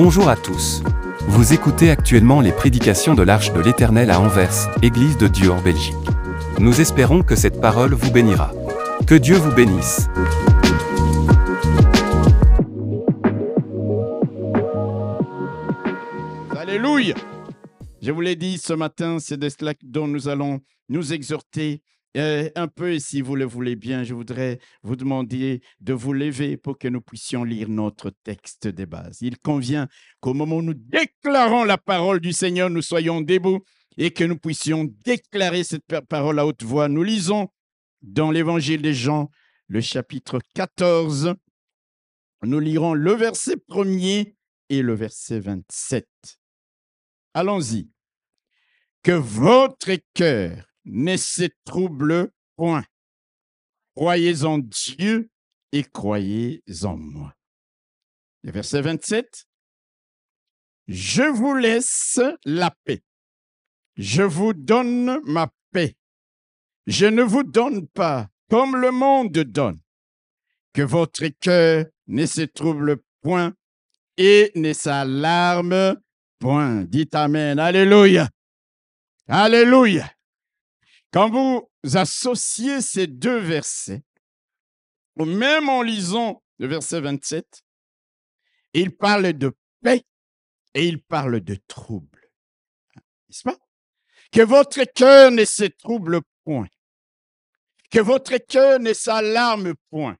Bonjour à tous. Vous écoutez actuellement les prédications de l'Arche de l'Éternel à Anvers, Église de Dieu en Belgique. Nous espérons que cette parole vous bénira. Que Dieu vous bénisse. Alléluia. Je vous l'ai dit ce matin, c'est de cela dont nous allons nous exhorter euh, un peu, si vous le voulez bien, je voudrais vous demander de vous lever pour que nous puissions lire notre texte de base. Il convient qu'au moment où nous déclarons la parole du Seigneur, nous soyons debout et que nous puissions déclarer cette parole à haute voix. Nous lisons dans l'évangile des Jean, le chapitre 14. Nous lirons le verset premier et le verset 27. Allons-y. Que votre cœur ne se trouble point. Croyez en Dieu et croyez en moi. Le verset 27. Je vous laisse la paix. Je vous donne ma paix. Je ne vous donne pas comme le monde donne. Que votre cœur ne se trouble point et ne s'alarme point. Dites Amen. Alléluia. Alléluia. Quand vous associez ces deux versets, même en lisant le verset 27, il parle de paix et il parle de trouble. N'est-ce pas? Que votre cœur ne se trouble point. Que votre cœur ne s'alarme point.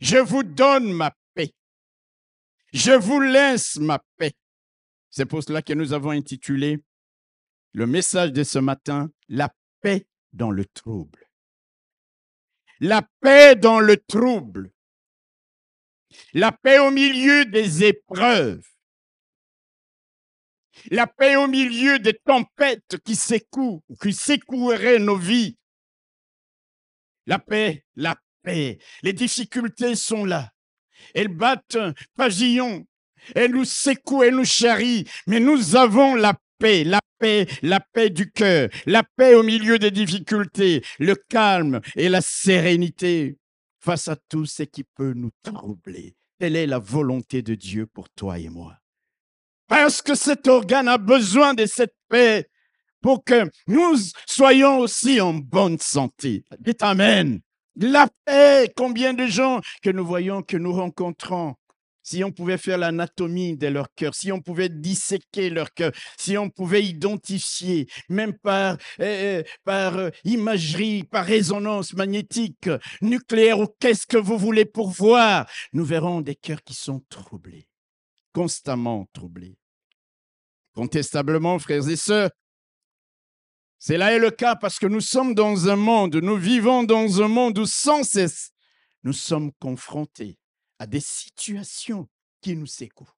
Je vous donne ma paix. Je vous laisse ma paix. C'est pour cela que nous avons intitulé le message de ce matin, la paix dans le trouble. La paix dans le trouble. La paix au milieu des épreuves. La paix au milieu des tempêtes qui secouent, qui secoueraient nos vies. La paix, la paix. Les difficultés sont là. Elles battent pavillon. Elles nous secouent, elles nous charrient. Mais nous avons la paix, la paix, la paix du cœur, la paix au milieu des difficultés, le calme et la sérénité face à tout ce qui peut nous troubler. Telle est la volonté de Dieu pour toi et moi. Parce que cet organe a besoin de cette paix pour que nous soyons aussi en bonne santé. Dites Amen. La paix, combien de gens que nous voyons, que nous rencontrons, si on pouvait faire l'anatomie de leur cœur, si on pouvait disséquer leur cœur, si on pouvait identifier, même par, euh, par euh, imagerie, par résonance magnétique, nucléaire, ou qu'est-ce que vous voulez pour voir, nous verrons des cœurs qui sont troublés, constamment troublés. Contestablement, frères et sœurs, c'est là est le cas parce que nous sommes dans un monde, nous vivons dans un monde où sans cesse nous sommes confrontés à des situations qui nous secouent,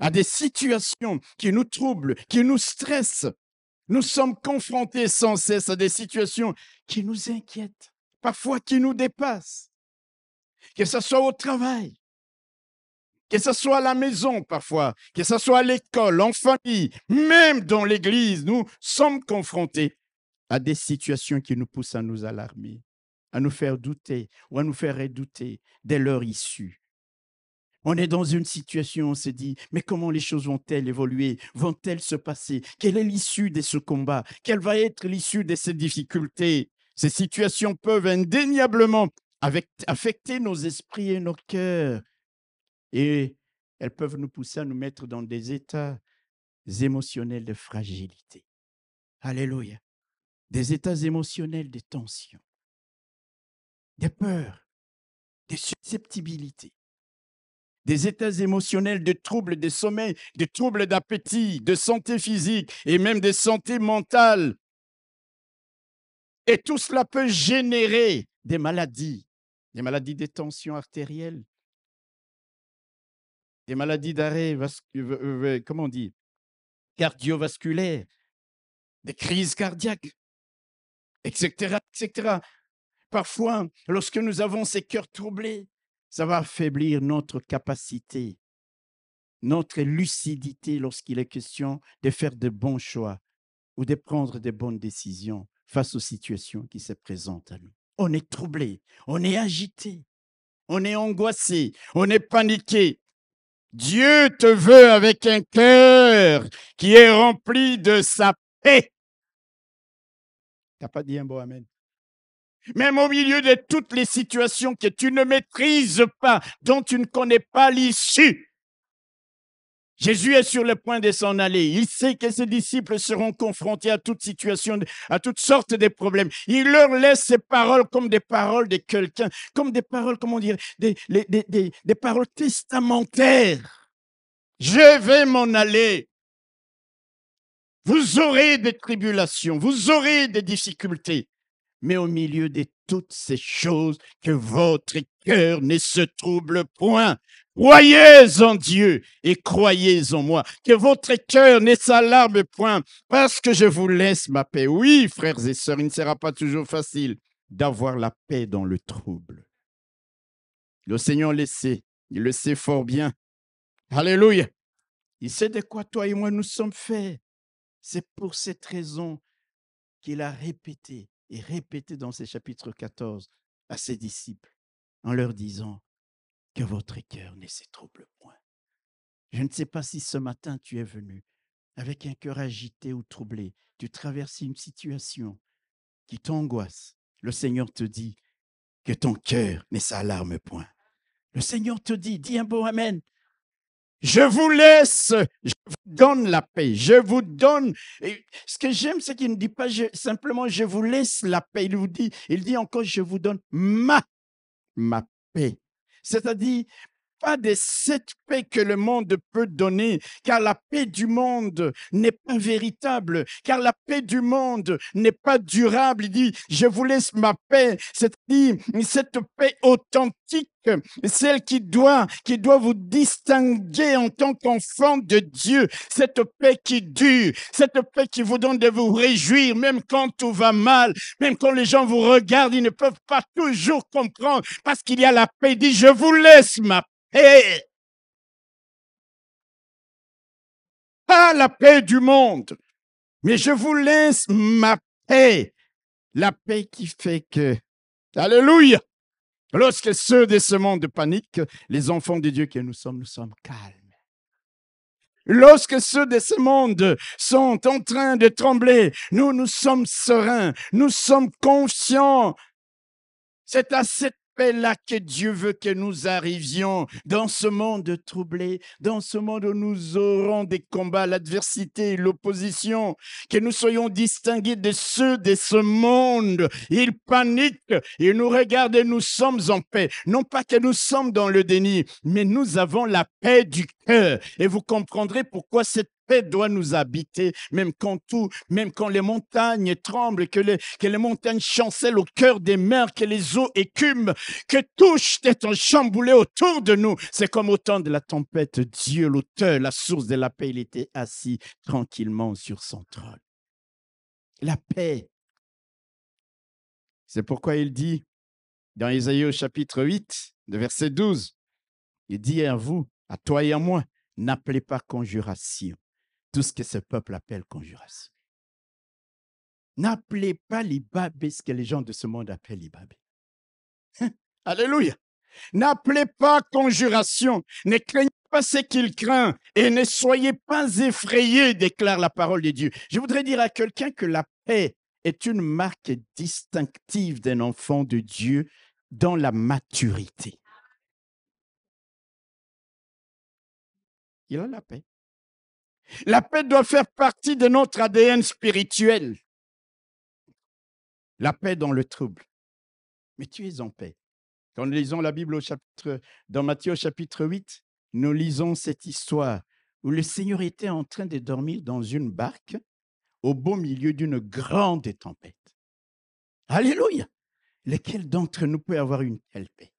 à des situations qui nous troublent, qui nous stressent. Nous sommes confrontés sans cesse à des situations qui nous inquiètent, parfois qui nous dépassent. Que ce soit au travail, que ce soit à la maison parfois, que ce soit à l'école, en famille, même dans l'église, nous sommes confrontés à des situations qui nous poussent à nous alarmer à nous faire douter ou à nous faire redouter de leur issue. On est dans une situation, on se dit, mais comment les choses vont-elles évoluer? Vont-elles se passer? Quelle est l'issue de ce combat? Quelle va être l'issue de ces difficultés? Ces situations peuvent indéniablement affecter nos esprits et nos cœurs. Et elles peuvent nous pousser à nous mettre dans des états émotionnels de fragilité. Alléluia. Des états émotionnels de tension des peurs, des susceptibilités, des états émotionnels, de troubles de sommeil, de troubles d'appétit, de santé physique et même de santé mentale. Et tout cela peut générer des maladies, des maladies de tension artérielle, des maladies d'arrêt, comment on cardiovasculaire, des crises cardiaques, etc., etc. Parfois, lorsque nous avons ces cœurs troublés, ça va affaiblir notre capacité, notre lucidité lorsqu'il est question de faire de bons choix ou de prendre de bonnes décisions face aux situations qui se présentent à nous. On est troublé, on est agité, on est angoissé, on est paniqué. Dieu te veut avec un cœur qui est rempli de sa paix. T'as pas dit un beau Amen? Même au milieu de toutes les situations que tu ne maîtrises pas, dont tu ne connais pas l'issue. Jésus est sur le point de s'en aller. Il sait que ses disciples seront confrontés à toute situation, à toutes sortes de problèmes. Il leur laisse ses paroles comme des paroles de quelqu'un, comme des paroles, comment dire, des, des, des paroles testamentaires. Je vais m'en aller. Vous aurez des tribulations, vous aurez des difficultés, mais au milieu de toutes ces choses, que votre cœur ne se trouble point. Croyez en Dieu et croyez en moi. Que votre cœur ne s'alarme point, parce que je vous laisse ma paix. Oui, frères et sœurs, il ne sera pas toujours facile d'avoir la paix dans le trouble. Le Seigneur le sait, il le sait fort bien. Alléluia. Il sait de quoi toi et moi nous sommes faits. C'est pour cette raison qu'il a répété et répété dans ses chapitres 14 à ses disciples en leur disant que votre cœur ne se trouble point. Je ne sais pas si ce matin tu es venu avec un cœur agité ou troublé, tu traverses une situation qui t'angoisse. Le Seigneur te dit que ton cœur ne s'alarme point. Le Seigneur te dit, dis un beau Amen, je vous laisse, je vous donne la paix, je vous donne. ce que j'aime, c'est qu'il ne dit pas simplement je vous laisse la paix. Il vous dit, il dit encore je vous donne ma, ma paix. C'est-à-dire, pas de cette paix que le monde peut donner, car la paix du monde n'est pas véritable, car la paix du monde n'est pas durable. Il dit, je vous laisse ma paix, c'est-à-dire cette paix authentique celle qui doit, qui doit vous distinguer en tant qu'enfant de Dieu, cette paix qui dure, cette paix qui vous donne de vous réjouir, même quand tout va mal, même quand les gens vous regardent, ils ne peuvent pas toujours comprendre parce qu'il y a la paix. Il dit, je vous laisse ma paix. Pas la paix du monde, mais je vous laisse ma paix. La paix qui fait que, Alléluia, Lorsque ceux de ce monde paniquent, les enfants de Dieu que nous sommes, nous sommes calmes. Lorsque ceux de ce monde sont en train de trembler, nous, nous sommes sereins, nous sommes conscients. C'est à cette paix-là que Dieu veut que nous arrivions dans ce monde troublé, dans ce monde où nous aurons des combats, l'adversité, l'opposition, que nous soyons distingués de ceux de ce monde. Ils paniquent, ils nous regardent et nous sommes en paix. Non pas que nous sommes dans le déni, mais nous avons la paix du cœur. Et vous comprendrez pourquoi cette paix doit nous habiter, même quand tout, même quand les montagnes tremblent, que les, que les montagnes chancellent au cœur des mers, que les eaux écument, que tout est en chamboulé autour de nous. C'est comme au temps de la tempête, Dieu, l'auteur, la source de la paix, il était assis tranquillement sur son trône. La paix. C'est pourquoi il dit dans Isaïe au chapitre 8, de verset 12, il dit à vous, à toi et à moi, n'appelez pas conjuration tout ce que ce peuple appelle conjuration. N'appelez pas l'Ibabé ce que les gens de ce monde appellent l'Ibabé. Alléluia. N'appelez pas conjuration. Ne craignez pas ce qu'il craint et ne soyez pas effrayés, déclare la parole de Dieu. Je voudrais dire à quelqu'un que la paix est une marque distinctive d'un enfant de Dieu dans la maturité. Il a la paix. La paix doit faire partie de notre ADN spirituel. La paix dans le trouble. Mais tu es en paix. Quand nous lisons la Bible au chapitre, dans Matthieu au chapitre 8, nous lisons cette histoire où le Seigneur était en train de dormir dans une barque au beau milieu d'une grande tempête. Alléluia! Lequel d'entre nous peut avoir une telle paix?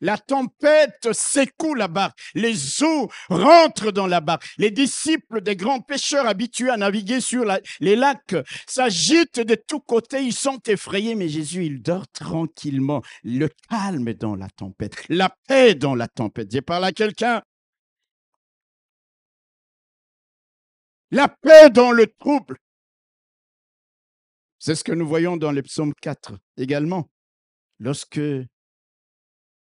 La tempête secoue la barque. Les eaux rentrent dans la barque. Les disciples des grands pêcheurs habitués à naviguer sur les lacs s'agitent de tous côtés. Ils sont effrayés, mais Jésus, il dort tranquillement. Le calme dans la tempête. La paix dans la tempête. J'ai parlé à quelqu'un. La paix dans le trouble. C'est ce que nous voyons dans le psaume 4 également. Lorsque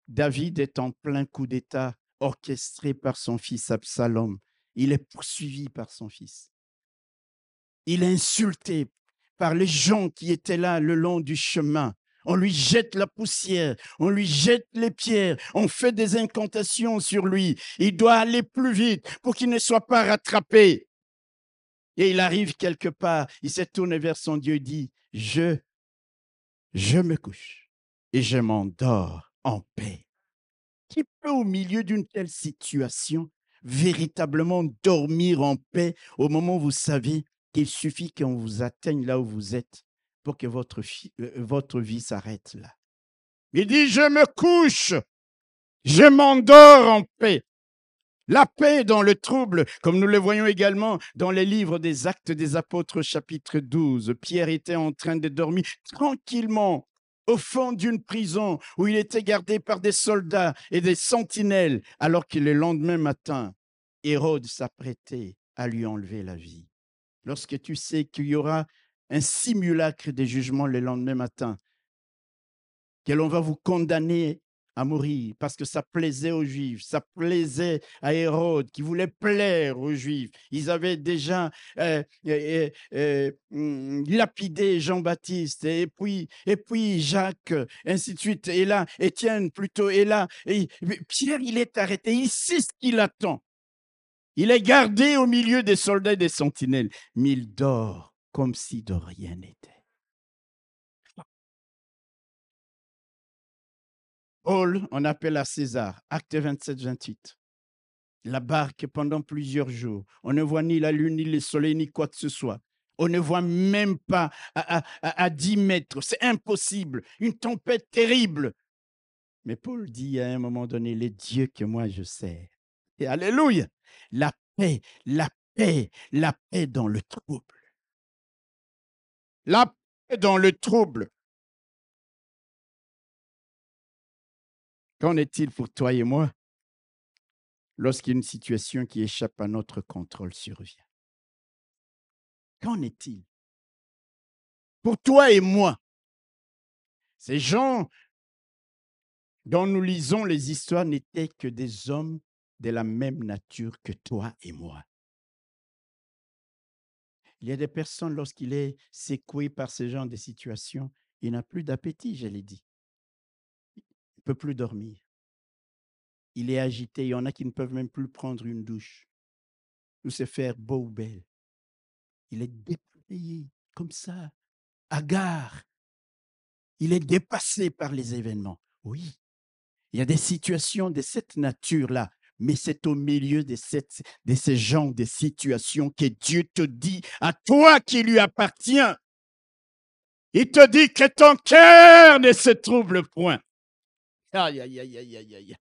David est en plein coup d'État orchestré par son fils Absalom. Il est poursuivi par son fils. Il est insulté par les gens qui étaient là le long du chemin. On lui jette la poussière, on lui jette les pierres, on fait des incantations sur lui. Il doit aller plus vite pour qu'il ne soit pas rattrapé. Et il arrive quelque part, il s'est tourné vers son Dieu et dit, je, je me couche et je m'endors paix. Qui peut au milieu d'une telle situation véritablement dormir en paix au moment où vous savez qu'il suffit qu'on vous atteigne là où vous êtes pour que votre, euh, votre vie s'arrête là? Il dit, je me couche, je m'endors en paix. La paix dans le trouble, comme nous le voyons également dans les livres des Actes des Apôtres chapitre 12. Pierre était en train de dormir tranquillement au fond d'une prison où il était gardé par des soldats et des sentinelles, alors que le lendemain matin, Hérode s'apprêtait à lui enlever la vie. Lorsque tu sais qu'il y aura un simulacre de jugement le lendemain matin, que l'on va vous condamner mourir parce que ça plaisait aux Juifs, ça plaisait à Hérode qui voulait plaire aux Juifs. Ils avaient déjà euh, euh, euh, hmm, lapidé Jean-Baptiste et puis, et puis Jacques, ainsi de suite. Et là, Étienne plutôt, et là, et, Pierre, il est arrêté. Il sait ce qu'il attend. Il est gardé au milieu des soldats et des sentinelles, mais il dort comme si de rien n'était. Paul, on appelle à César, acte 27, 28. La barque pendant plusieurs jours. On ne voit ni la lune, ni le soleil, ni quoi que ce soit. On ne voit même pas à, à 10 mètres. C'est impossible. Une tempête terrible. Mais Paul dit à un moment donné, les dieux que moi je sers. Et Alléluia. La paix, la paix, la paix dans le trouble la paix dans le trouble. Qu'en est-il pour toi et moi lorsqu'une situation qui échappe à notre contrôle survient? Qu'en est-il Pour toi et moi, ces gens dont nous lisons les histoires n'étaient que des hommes de la même nature que toi et moi. Il y a des personnes, lorsqu'il est secoué par ce genre de situation, il n'a plus d'appétit, je l'ai dit. Peut plus dormir. Il est agité. Il y en a qui ne peuvent même plus prendre une douche ou se faire beau ou belle. Il est déployé comme ça, hagard. Il est dépassé par les événements. Oui, il y a des situations de cette nature-là mais c'est au milieu de, cette, de ces genres de situations que Dieu te dit à toi qui lui appartient. Il te dit que ton cœur ne se trouble point. Aïe, aïe, aïe, aïe, aïe, aïe.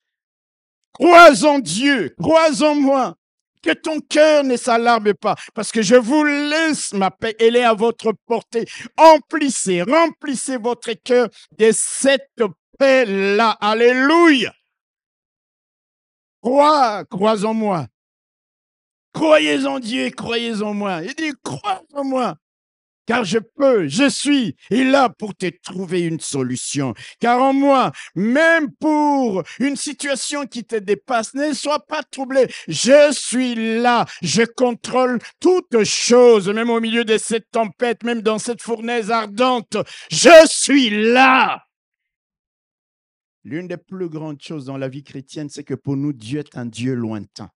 Crois en Dieu, crois en moi, que ton cœur ne s'alarme pas, parce que je vous laisse ma paix, elle est à votre portée. Emplissez, remplissez votre cœur de cette paix-là. Alléluia. Crois, crois en moi. Croyez en Dieu, croyez en moi. Il dit, crois en moi. Car je peux, je suis et là pour te trouver une solution. Car en moi, même pour une situation qui te dépasse, ne sois pas troublé. Je suis là. Je contrôle toutes choses, même au milieu de cette tempête, même dans cette fournaise ardente. Je suis là. L'une des plus grandes choses dans la vie chrétienne, c'est que pour nous, Dieu est un Dieu lointain.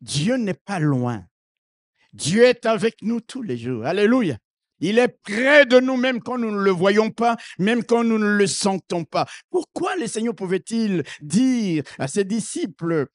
Dieu n'est pas loin. Dieu est avec nous tous les jours. Alléluia. Il est près de nous même quand nous ne le voyons pas, même quand nous ne le sentons pas. Pourquoi le Seigneur pouvait-il dire à ses disciples,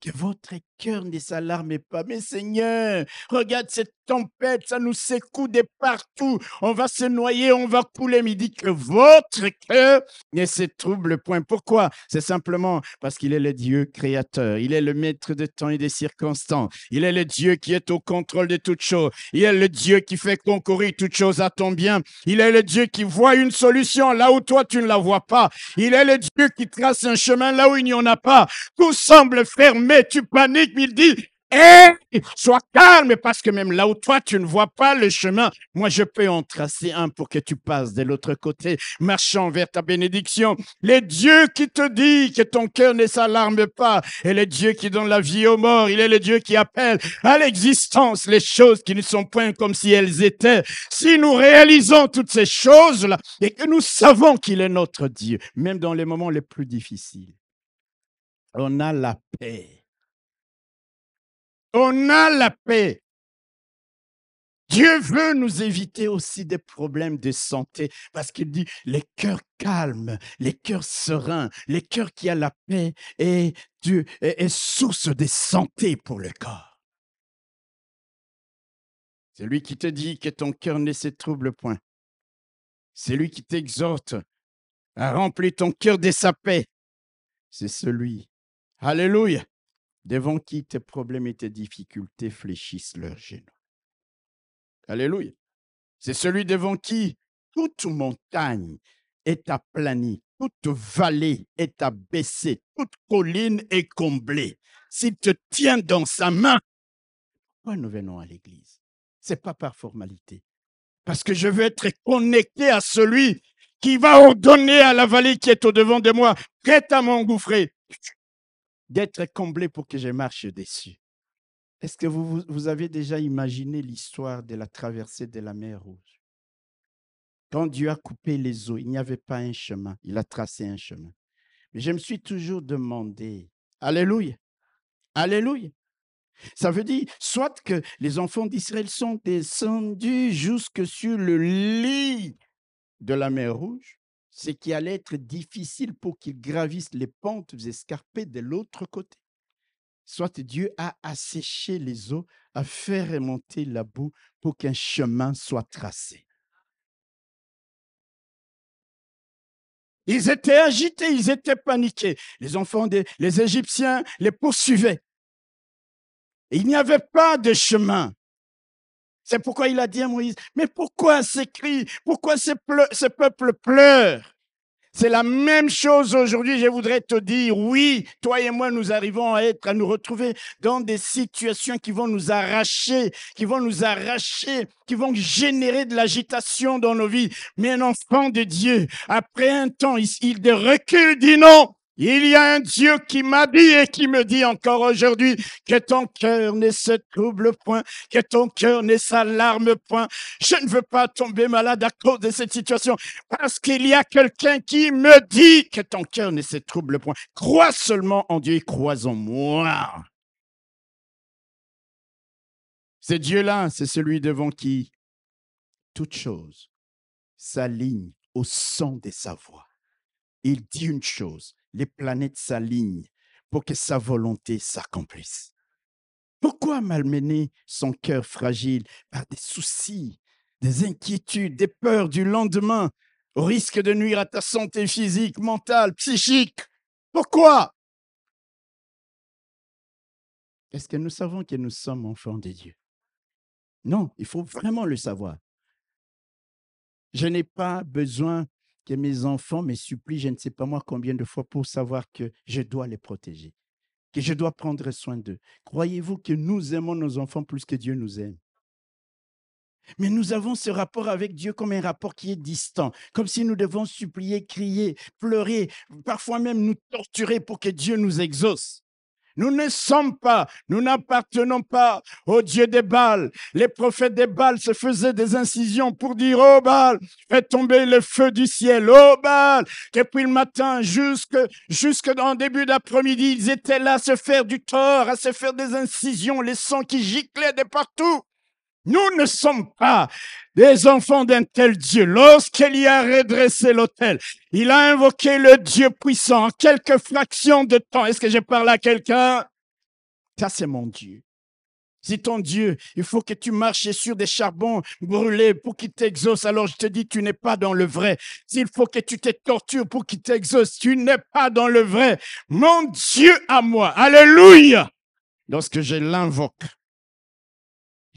que votre cœur ne s'alarme pas. Mais Seigneur, regarde cette tempête, ça nous secoue de partout. On va se noyer, on va couler. Mais il dit que votre cœur ne se trouble point. Pourquoi? C'est simplement parce qu'il est le Dieu créateur. Il est le maître de temps et des circonstances. Il est le Dieu qui est au contrôle de toutes choses. Il est le Dieu qui fait concourir toutes choses à ton bien. Il est le Dieu qui voit une solution là où toi tu ne la vois pas. Il est le Dieu qui trace un chemin là où il n'y en a pas. Tout semble fermé tu paniques, il dit, Hé, sois calme parce que même là où toi tu ne vois pas le chemin, moi je peux en tracer un pour que tu passes de l'autre côté, marchant vers ta bénédiction. Les dieux qui te dit que ton cœur ne s'alarme pas, et les dieux qui donnent la vie aux morts, il est le Dieu qui appelle à l'existence les choses qui ne sont point comme si elles étaient. Si nous réalisons toutes ces choses-là et que nous savons qu'il est notre Dieu, même dans les moments les plus difficiles, on a la paix on a la paix. Dieu veut nous éviter aussi des problèmes de santé parce qu'il dit les cœurs calmes, les cœurs sereins, les cœurs qui ont la paix et Dieu est, source de santé pour le corps. C'est lui qui te dit que ton cœur ne se trouble point. C'est lui qui t'exhorte à remplir ton cœur de sa paix. C'est celui, Alléluia, devant qui tes problèmes et tes difficultés fléchissent leurs genoux. Alléluia. C'est celui devant qui toute montagne est aplanie, toute vallée est abaissée, toute colline est comblée. S'il te tient dans sa main, pourquoi nous venons à l'église C'est pas par formalité. Parce que je veux être connecté à celui qui va ordonner à la vallée qui est au-devant de moi, prête à m'engouffrer d'être comblé pour que je marche dessus. Est-ce que vous, avez déjà imaginé l'histoire de la traversée de la mer Rouge? Quand Dieu a coupé les eaux, il n'y avait pas un chemin, il a tracé un chemin. Mais je me suis toujours demandé, Alléluia, Alléluia. Ça veut dire soit que les enfants d'Israël sont descendus jusque sur le lit de la mer Rouge, ce qui allait être difficile pour qu'ils gravissent les pentes escarpées de l'autre côté. Soit Dieu a asséché les eaux, a fait remonter la boue pour qu'un chemin soit tracé. Ils étaient agités, ils étaient paniqués. Les enfants des Égyptiens les poursuivaient. il n'y avait pas de chemin. C'est pourquoi il a dit à Moïse, mais pourquoi cris? Pourquoi ce, peuple pleure? C'est la même chose aujourd'hui. Je voudrais te dire, oui, toi et moi, nous arrivons à être, à nous retrouver dans des situations qui vont nous arracher, qui vont nous arracher, qui vont générer de l'agitation dans nos vies. Mais un enfant de Dieu, après un temps, il, il de recul dit non. Il y a un Dieu qui m'a dit et qui me dit encore aujourd'hui que ton cœur ne se trouble point, que ton cœur ne s'alarme point. Je ne veux pas tomber malade à cause de cette situation parce qu'il y a quelqu'un qui me dit que ton cœur ne se trouble point. Crois seulement en Dieu et crois en moi. Ce Dieu-là, c'est celui devant qui toute chose s'aligne au son de sa voix. Il dit une chose, les planètes s'alignent pour que sa volonté s'accomplisse. Pourquoi malmener son cœur fragile par des soucis, des inquiétudes, des peurs du lendemain, au risque de nuire à ta santé physique, mentale, psychique? Pourquoi? Est-ce que nous savons que nous sommes enfants de Dieu? Non, il faut vraiment le savoir. Je n'ai pas besoin que mes enfants me supplient, je ne sais pas moi combien de fois, pour savoir que je dois les protéger, que je dois prendre soin d'eux. Croyez-vous que nous aimons nos enfants plus que Dieu nous aime? Mais nous avons ce rapport avec Dieu comme un rapport qui est distant, comme si nous devons supplier, crier, pleurer, parfois même nous torturer pour que Dieu nous exauce. Nous ne sommes pas, nous n'appartenons pas au Dieu des Baals. Les prophètes des Baals se faisaient des incisions pour dire, oh Baal, fais tomber le feu du ciel, oh Baal. Depuis le matin jusque, jusque dans le début d'après-midi, ils étaient là à se faire du tort, à se faire des incisions, les sangs qui giclaient de partout. Nous ne sommes pas des enfants d'un tel Dieu. Lorsqu'il y a redressé l'autel, il a invoqué le Dieu puissant en quelques fractions de temps. Est-ce que je parle à quelqu'un? Ça, c'est mon Dieu. Si ton Dieu, il faut que tu marches sur des charbons brûlés pour qu'il t'exauce, alors je te dis, tu n'es pas dans le vrai. S'il faut que tu te tortures pour qu'il t'exauce, tu n'es pas dans le vrai. Mon Dieu à moi, alléluia, lorsque je l'invoque,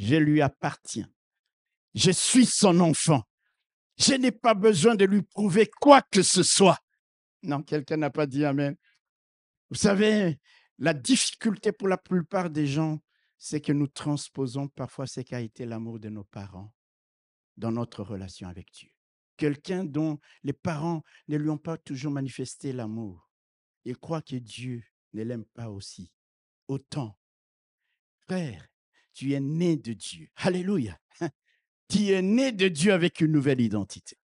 je lui appartiens. Je suis son enfant. Je n'ai pas besoin de lui prouver quoi que ce soit. Non, quelqu'un n'a pas dit Amen. Vous savez, la difficulté pour la plupart des gens, c'est que nous transposons parfois ce qu'a été l'amour de nos parents dans notre relation avec Dieu. Quelqu'un dont les parents ne lui ont pas toujours manifesté l'amour. Il croit que Dieu ne l'aime pas aussi. Autant. Frère, tu es né de Dieu. Alléluia. Tu es né de Dieu avec une nouvelle identité.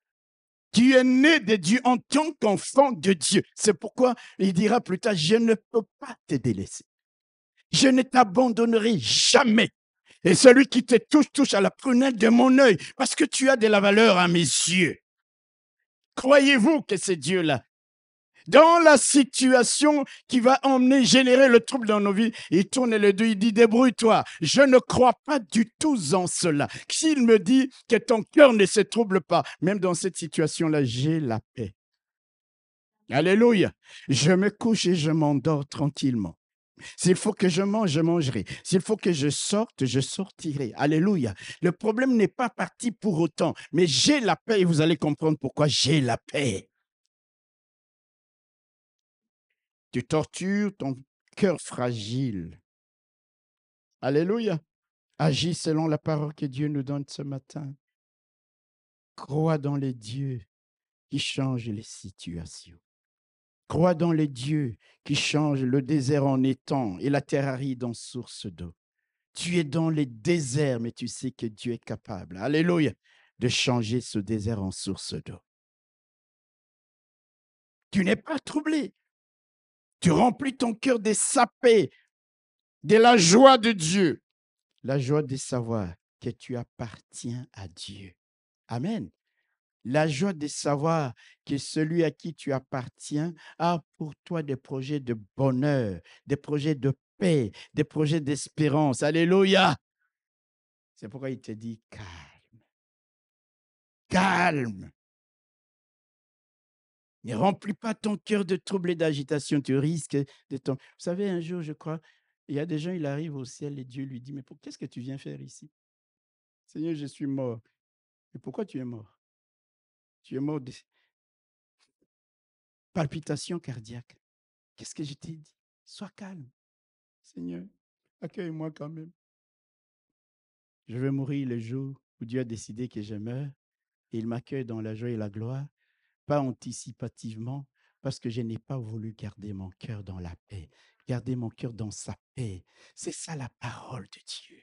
Tu es né de Dieu en tant qu'enfant de Dieu. C'est pourquoi il dira plus tard, je ne peux pas te délaisser. Je ne t'abandonnerai jamais. Et celui qui te touche, touche à la prunelle de mon œil, parce que tu as de la valeur à mes yeux. Croyez-vous que c'est Dieu-là dans la situation qui va emmener, générer le trouble dans nos vies, il tourne les deux, il dit, débrouille-toi. Je ne crois pas du tout en cela. S'il me dit que ton cœur ne se trouble pas, même dans cette situation-là, j'ai la paix. Alléluia. Je me couche et je m'endors tranquillement. S'il faut que je mange, je mangerai. S'il faut que je sorte, je sortirai. Alléluia. Le problème n'est pas parti pour autant, mais j'ai la paix et vous allez comprendre pourquoi j'ai la paix. Tu tortures ton cœur fragile. Alléluia. Agis selon la parole que Dieu nous donne ce matin. Crois dans les dieux qui changent les situations. Crois dans les dieux qui changent le désert en étang et la terre aride en source d'eau. Tu es dans les déserts, mais tu sais que Dieu est capable, alléluia, de changer ce désert en source d'eau. Tu n'es pas troublé. Tu remplis ton cœur de sa paix, de la joie de Dieu, la joie de savoir que tu appartiens à Dieu. Amen la joie de savoir que celui à qui tu appartiens a pour toi des projets de bonheur, des projets de paix, des projets d'espérance. Alléluia. C'est pourquoi il te dit calme. Calme. Ne remplis pas ton cœur de troubles et d'agitation. Tu risques de ton. Vous savez, un jour, je crois, il y a des gens, il arrive au ciel et Dieu lui dit Mais qu'est-ce que tu viens faire ici? Seigneur, je suis mort. Et pourquoi tu es mort? Tu es mort de palpitation cardiaque. Qu'est-ce que je t'ai dit? Sois calme. Seigneur, accueille-moi quand même. Je vais mourir le jour où Dieu a décidé que je meurs et il m'accueille dans la joie et la gloire, pas anticipativement, parce que je n'ai pas voulu garder mon cœur dans la paix, garder mon cœur dans sa paix. C'est ça la parole de Dieu.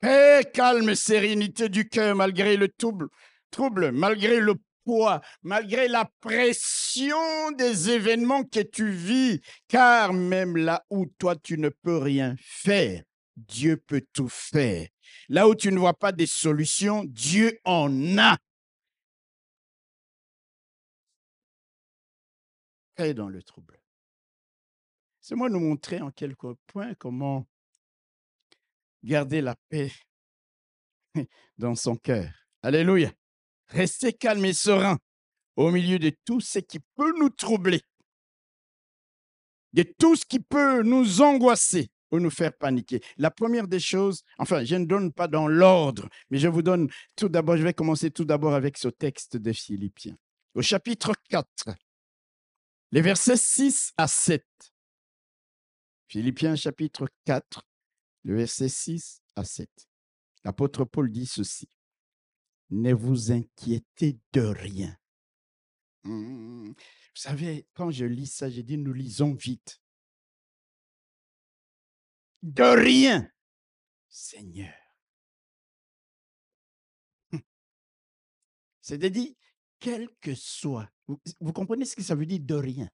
Paix, calme, sérénité du cœur malgré le trouble, trouble, malgré le poids, malgré la pression des événements que tu vis, car même là où toi tu ne peux rien faire, Dieu peut tout faire. Là où tu ne vois pas des solutions, Dieu en a. Paix dans le trouble. C'est moi nous montrer en quelques points comment garder la paix dans son cœur. Alléluia. Restez calme et serein au milieu de tout ce qui peut nous troubler, de tout ce qui peut nous angoisser ou nous faire paniquer. La première des choses, enfin, je ne donne pas dans l'ordre, mais je vous donne tout d'abord, je vais commencer tout d'abord avec ce texte de Philippiens. Au chapitre 4, les versets 6 à 7. Philippiens chapitre 4, le verset 6 à 7. L'apôtre Paul dit ceci. Ne vous inquiétez de rien. Mmh. Vous savez, quand je lis ça, j'ai dit, nous lisons vite. De rien, Seigneur. Hum. C'est-à-dire, quel que soit, vous, vous, comprenez ce que ça veut dire de rien?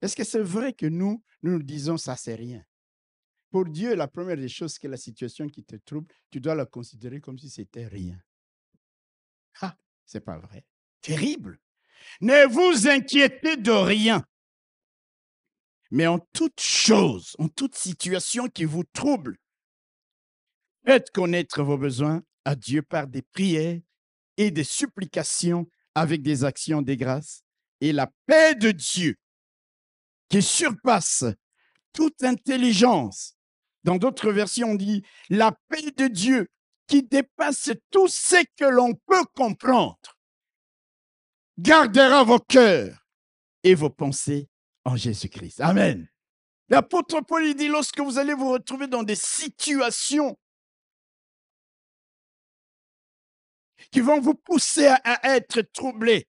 Est-ce que c'est vrai que nous, nous nous disons ça, c'est rien? Pour Dieu, la première des choses, c'est la situation qui te trouble, tu dois la considérer comme si c'était rien. Ah, c'est pas vrai. Terrible. Ne vous inquiétez de rien. Mais en toute chose, en toute situation qui vous trouble, faites connaître vos besoins à Dieu par des prières et des supplications avec des actions des grâces. Et la paix de Dieu, qui surpasse toute intelligence, dans d'autres versions, on dit la paix de Dieu qui dépasse tout ce que l'on peut comprendre. Gardera vos cœurs et vos pensées en Jésus-Christ. Amen. L'apôtre Paul dit, lorsque vous allez vous retrouver dans des situations qui vont vous pousser à, à être troublés,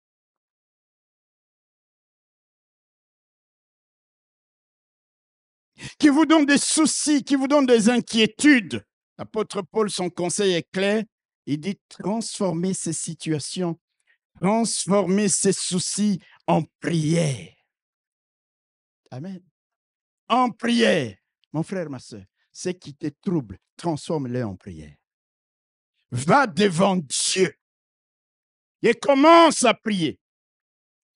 qui vous donnent des soucis, qui vous donnent des inquiétudes, l'apôtre Paul, son conseil est clair. Il dit transformer ces situations, transformer ces soucis en prière. Amen. En prière. Mon frère, ma soeur, ce qui te trouble, transforme-les en prière. Va devant Dieu et commence à prier.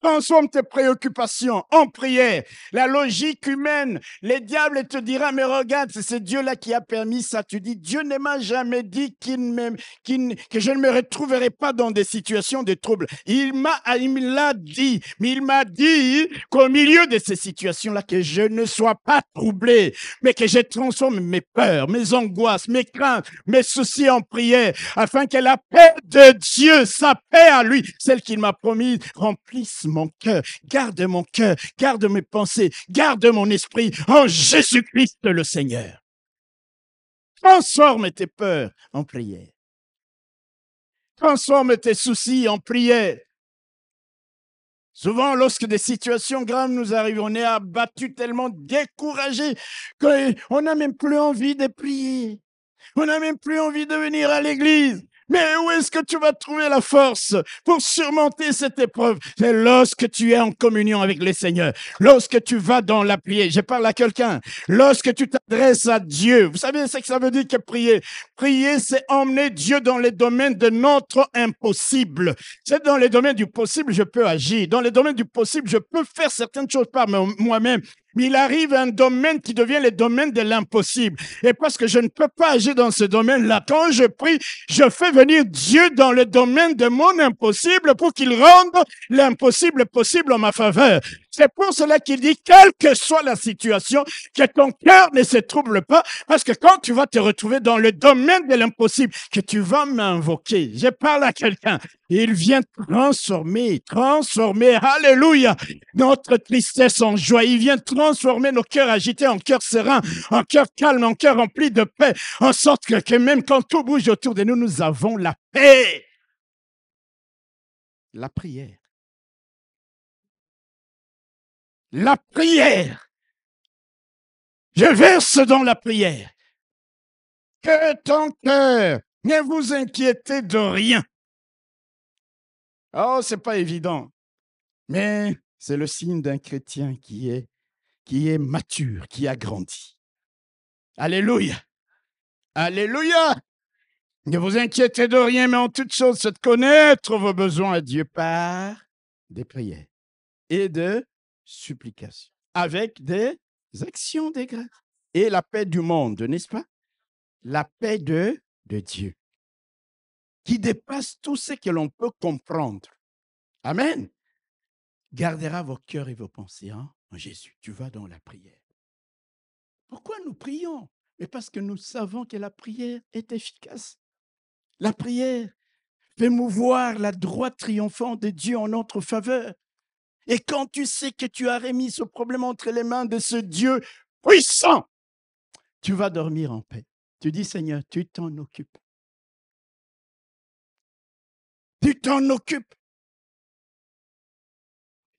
Transforme tes préoccupations en prière. La logique humaine, les diables te dira, mais regarde, c'est ce Dieu-là qui a permis ça. Tu dis, Dieu ne m'a jamais dit qu'il que je ne me retrouverai pas dans des situations de trouble. Il m'a, il dit, mais il m'a dit qu'au milieu de ces situations-là, que je ne sois pas troublé, mais que je transforme mes peurs, mes angoisses, mes craintes, mes soucis en prière, afin que la paix de Dieu, sa paix à lui, celle qu'il m'a promise, remplisse mon cœur, garde mon cœur, garde mes pensées, garde mon esprit en Jésus-Christ le Seigneur. Transforme tes peurs en prière. Transforme tes soucis en prière. Souvent, lorsque des situations graves nous arrivent, on est abattu, tellement découragé qu'on n'a même plus envie de prier. On n'a même plus envie de venir à l'église. Mais où est-ce que tu vas trouver la force pour surmonter cette épreuve? C'est lorsque tu es en communion avec le Seigneur, lorsque tu vas dans la prière. Je parle à quelqu'un. Lorsque tu t'adresses à Dieu, vous savez ce que ça veut dire que prier? Prier, c'est emmener Dieu dans les domaines de notre impossible. C'est dans les domaines du possible, je peux agir. Dans les domaines du possible, je peux faire certaines choses par moi-même il arrive un domaine qui devient le domaine de l'impossible. Et parce que je ne peux pas agir dans ce domaine-là, quand je prie, je fais venir Dieu dans le domaine de mon impossible pour qu'il rende l'impossible possible en ma faveur. C'est pour cela qu'il dit, quelle que soit la situation, que ton cœur ne se trouble pas, parce que quand tu vas te retrouver dans le domaine de l'impossible, que tu vas m'invoquer, je parle à quelqu'un, il vient transformer, transformer, alléluia, notre tristesse en joie. Il vient transformer nos cœurs agités en cœurs sereins, en cœurs calmes, en cœurs remplis de paix, en sorte que, que même quand tout bouge autour de nous, nous avons la paix. La prière. La prière. Je verse dans la prière. Que ton cœur, ne vous inquiétez de rien. Oh, c'est pas évident. Mais c'est le signe d'un chrétien qui est, qui est mature, qui a grandi. Alléluia. Alléluia. Ne vous inquiétez de rien, mais en toute chose, de connaître vos besoins à Dieu par des prières et de supplications, avec des actions des grâces. Et la paix du monde, n'est-ce pas? La paix de, de Dieu qui dépasse tout ce que l'on peut comprendre. Amen. Gardera vos cœurs et vos pensées en Jésus. Tu vas dans la prière. Pourquoi nous prions? Mais parce que nous savons que la prière est efficace. La prière fait mouvoir la droite triomphante de Dieu en notre faveur. Et quand tu sais que tu as remis ce problème entre les mains de ce Dieu puissant, tu vas dormir en paix. Tu dis, Seigneur, tu t'en occupes. Tu t'en occupes.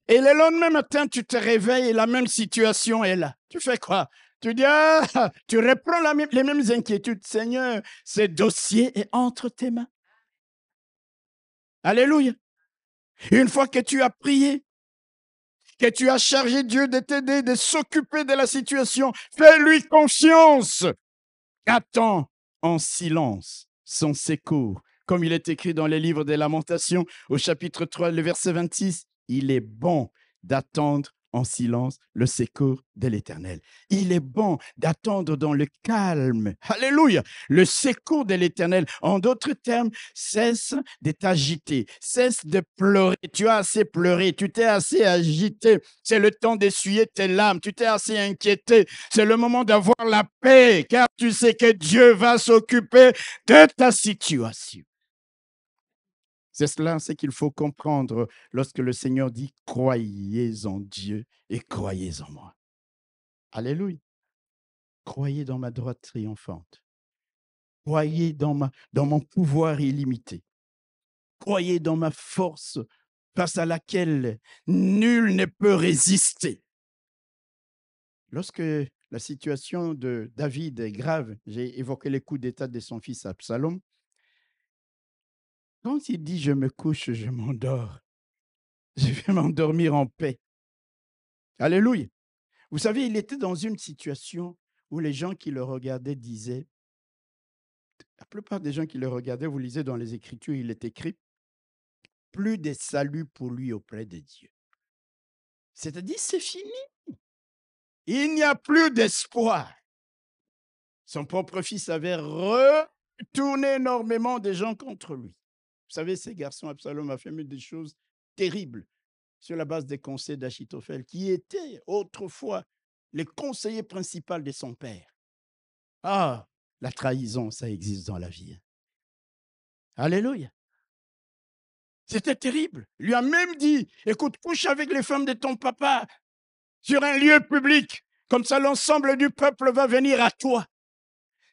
Et le lendemain matin, tu te réveilles et la même situation est là. Tu fais quoi? Tu dis, ah, tu reprends les mêmes inquiétudes. Seigneur, ce dossier est entre tes mains. Alléluia. Une fois que tu as prié, que tu as chargé Dieu de t'aider, de s'occuper de la situation, fais-lui confiance. Attends en silence son secours comme il est écrit dans les livres des lamentations au chapitre 3, le verset 26, il est bon d'attendre en silence le secours de l'Éternel. Il est bon d'attendre dans le calme. Alléluia. Le secours de l'Éternel. En d'autres termes, cesse de t'agiter, cesse de pleurer. Tu as assez pleuré, tu t'es assez agité. C'est le temps d'essuyer tes larmes, tu t'es assez inquiété. C'est le moment d'avoir la paix, car tu sais que Dieu va s'occuper de ta situation. C'est cela ce qu'il faut comprendre lorsque le Seigneur dit croyez en Dieu et croyez en moi. Alléluia. Croyez dans ma droite triomphante. Croyez dans, ma, dans mon pouvoir illimité. Croyez dans ma force face à laquelle nul ne peut résister. Lorsque la situation de David est grave, j'ai évoqué les coups d'état de son fils Absalom, quand il dit je me couche, je m'endors, je vais m'endormir en paix. Alléluia. Vous savez, il était dans une situation où les gens qui le regardaient disaient, la plupart des gens qui le regardaient, vous lisez dans les Écritures, il est écrit, plus de salut pour lui auprès de Dieu. C'est-à-dire, c'est fini. Il n'y a plus d'espoir. Son propre fils avait retourné énormément de gens contre lui. Vous savez, ces garçons, Absalom a fait des choses terribles sur la base des conseils d'Achitophel, qui était autrefois le conseiller principal de son père. Ah, la trahison, ça existe dans la vie. Hein. Alléluia. C'était terrible. Il lui a même dit, écoute, couche avec les femmes de ton papa sur un lieu public. Comme ça, l'ensemble du peuple va venir à toi.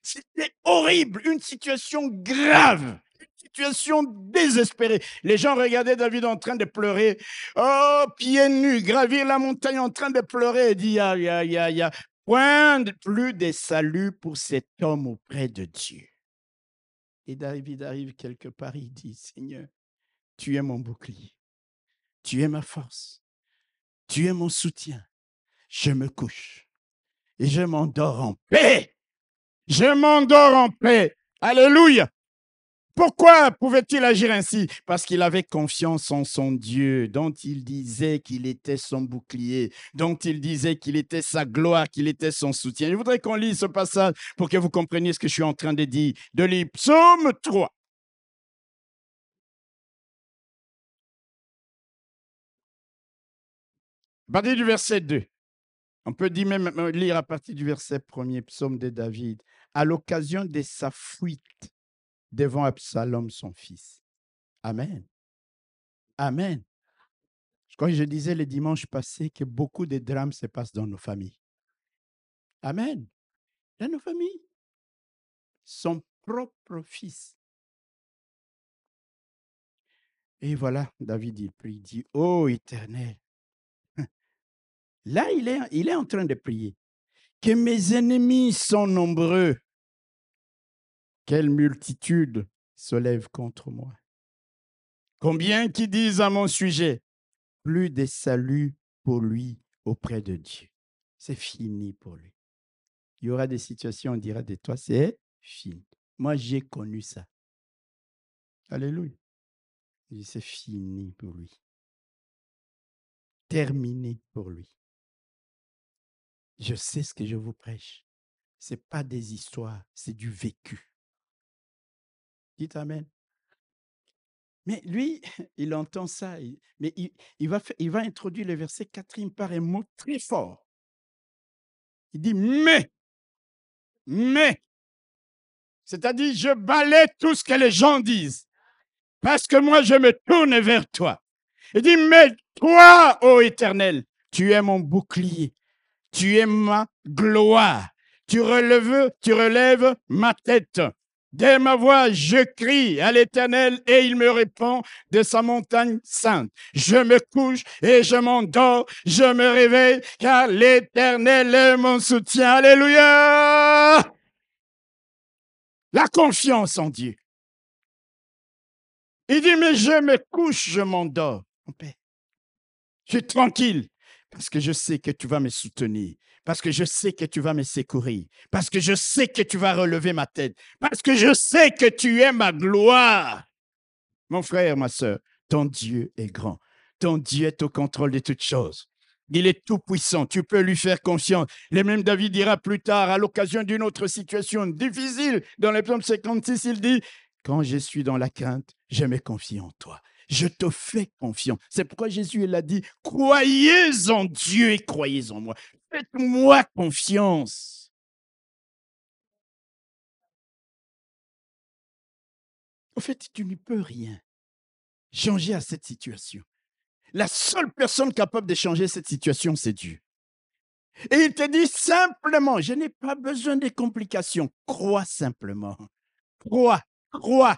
C'était horrible, une situation grave, situation désespérée. Les gens regardaient David en train de pleurer. Oh, pieds nus, gravir la montagne en train de pleurer et dit, ya, ya, ya, ya. Point plus de salut pour cet homme auprès de Dieu. Et David arrive quelque part, il dit, Seigneur, tu es mon bouclier. Tu es ma force. Tu es mon soutien. Je me couche et je m'endors en paix. Je m'endors en paix. Alléluia. Pourquoi pouvait-il agir ainsi? Parce qu'il avait confiance en son Dieu, dont il disait qu'il était son bouclier, dont il disait qu'il était sa gloire, qu'il était son soutien. Je voudrais qu'on lise ce passage pour que vous compreniez ce que je suis en train de dire. De l'Ipsaume 3. À du verset 2, on peut même euh, lire à partir du verset 1er, psaume de David, à l'occasion de sa fuite devant Absalom, son fils. Amen. Amen. Que je disais le dimanche passé que beaucoup de drames se passent dans nos familles. Amen. Dans nos familles. Son propre fils. Et voilà, David, il prie, il dit, Ô éternel, Là, il est, il est en train de prier. Que mes ennemis sont nombreux. Quelle multitude se lève contre moi. Combien qui disent à mon sujet, plus de salut pour lui auprès de Dieu. C'est fini pour lui. Il y aura des situations, on dira de toi, c'est fini. Moi, j'ai connu ça. Alléluia. C'est fini pour lui. Terminé pour lui. Je sais ce que je vous prêche. Ce n'est pas des histoires, c'est du vécu. Dites Amen. Mais lui, il entend ça, mais il, va, il va introduire le verset 4 par un mot très fort. Il dit mais, mais, c'est-à-dire je balais tout ce que les gens disent, parce que moi je me tourne vers toi. Il dit mais toi, ô Éternel, tu es mon bouclier, tu es ma gloire. Tu relèves, tu relèves ma tête. Dès ma voix, je crie à l'Éternel et il me répond de sa montagne sainte. Je me couche et je m'endors, je me réveille car l'Éternel est mon soutien. Alléluia! La confiance en Dieu. Il dit, mais je me couche, je m'endors. Je suis tranquille parce que je sais que tu vas me soutenir, parce que je sais que tu vas me secourir, parce que je sais que tu vas relever ma tête, parce que je sais que tu es ma gloire. Mon frère, ma soeur, ton Dieu est grand. Ton Dieu est au contrôle de toutes choses. Il est tout puissant. Tu peux lui faire confiance. Le même David dira plus tard, à l'occasion d'une autre situation difficile, dans le psaume 56, il dit, quand je suis dans la crainte, je me confie en toi. Je te fais confiance. C'est pourquoi Jésus il a dit, croyez en Dieu et croyez en moi. Faites-moi confiance. Au fait, tu n'y peux rien. changer à cette situation. La seule personne capable de changer cette situation, c'est Dieu. Et il te dit simplement, je n'ai pas besoin de complications. Crois simplement. Crois, crois.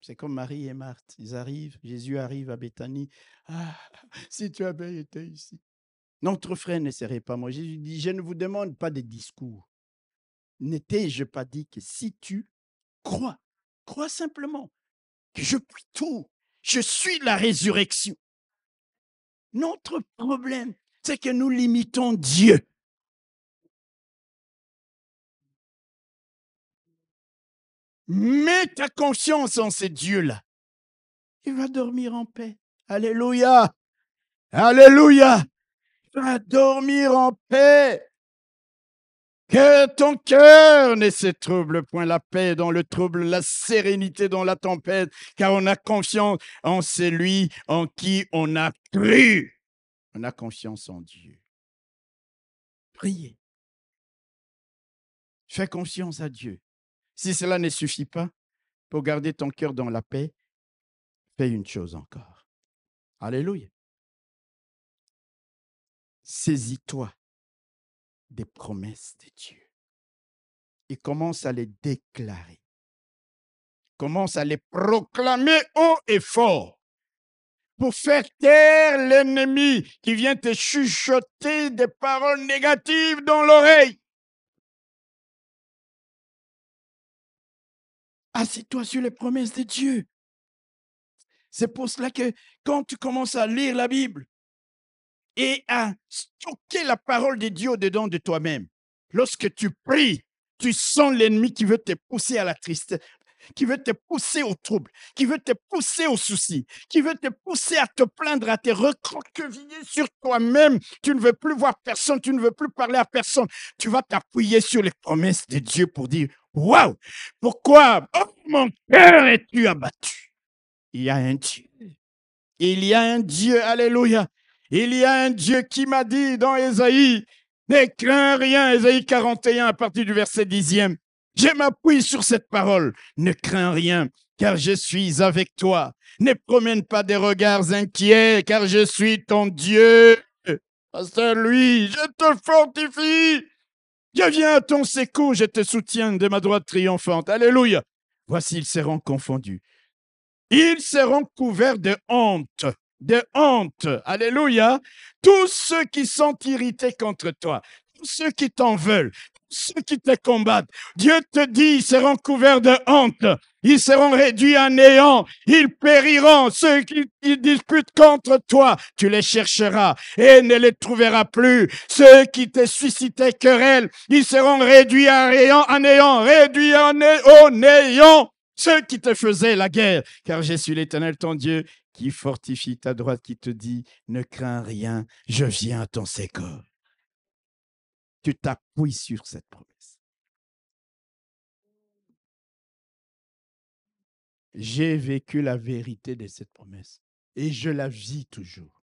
C'est comme Marie et Marthe. Ils arrivent, Jésus arrive à Béthanie. Ah, si tu avais été ici. Notre frère ne serait pas moi. Jésus dit, je ne vous demande pas de discours. N'étais-je pas dit que si tu crois, crois simplement que je puis tout, je suis la résurrection? Notre problème, c'est que nous limitons Dieu. Mets ta conscience en ces dieux-là. Il va dormir en paix. Alléluia. Alléluia. Il va dormir en paix. Que ton cœur ne se trouble point la paix dans le trouble, la sérénité dans la tempête, car on a confiance en celui en qui on a cru. On a confiance en Dieu. Priez. Fais confiance à Dieu. Si cela ne suffit pas pour garder ton cœur dans la paix, fais une chose encore. Alléluia. Saisis-toi des promesses de Dieu et commence à les déclarer. Commence à les proclamer haut et fort pour faire taire l'ennemi qui vient te chuchoter des paroles négatives dans l'oreille. Assieds-toi sur les promesses de Dieu. C'est pour cela que quand tu commences à lire la Bible, et à stocker la parole de Dieu dedans de toi-même. Lorsque tu pries, tu sens l'ennemi qui veut te pousser à la tristesse, qui veut te pousser au trouble, qui veut te pousser au souci, qui veut te pousser à te plaindre, à te recroqueviller sur toi-même. Tu ne veux plus voir personne, tu ne veux plus parler à personne. Tu vas t'appuyer sur les promesses de Dieu pour dire, waouh, pourquoi? Oh, mon cœur es-tu abattu? Il y a un Dieu. Il y a un Dieu, alléluia, il y a un Dieu qui m'a dit dans Ésaïe, ne crains rien, Ésaïe 41 à partir du verset 10e. Je m'appuie sur cette parole. Ne crains rien, car je suis avec toi. Ne promène pas des regards inquiets, car je suis ton Dieu. Pasteur lui, je te fortifie. Je viens à ton secours, je te soutiens de ma droite triomphante. Alléluia. Voici, ils seront confondus. Ils seront couverts de honte de honte. Alléluia. Tous ceux qui sont irrités contre toi, tous ceux qui t'en veulent, ceux qui te combattent, Dieu te dit, ils seront couverts de honte. Ils seront réduits à néant. Ils périront. Ceux qui, disputent contre toi, tu les chercheras et ne les trouveras plus. Ceux qui te suscitaient querelle, ils seront réduits à néant, à néant réduits à au néant ceux qui te faisaient la guerre, car je suis l'Éternel ton Dieu qui fortifie ta droite, qui te dit, ne crains rien, je viens à ton secours. Tu t'appuies sur cette promesse. J'ai vécu la vérité de cette promesse et je la vis toujours.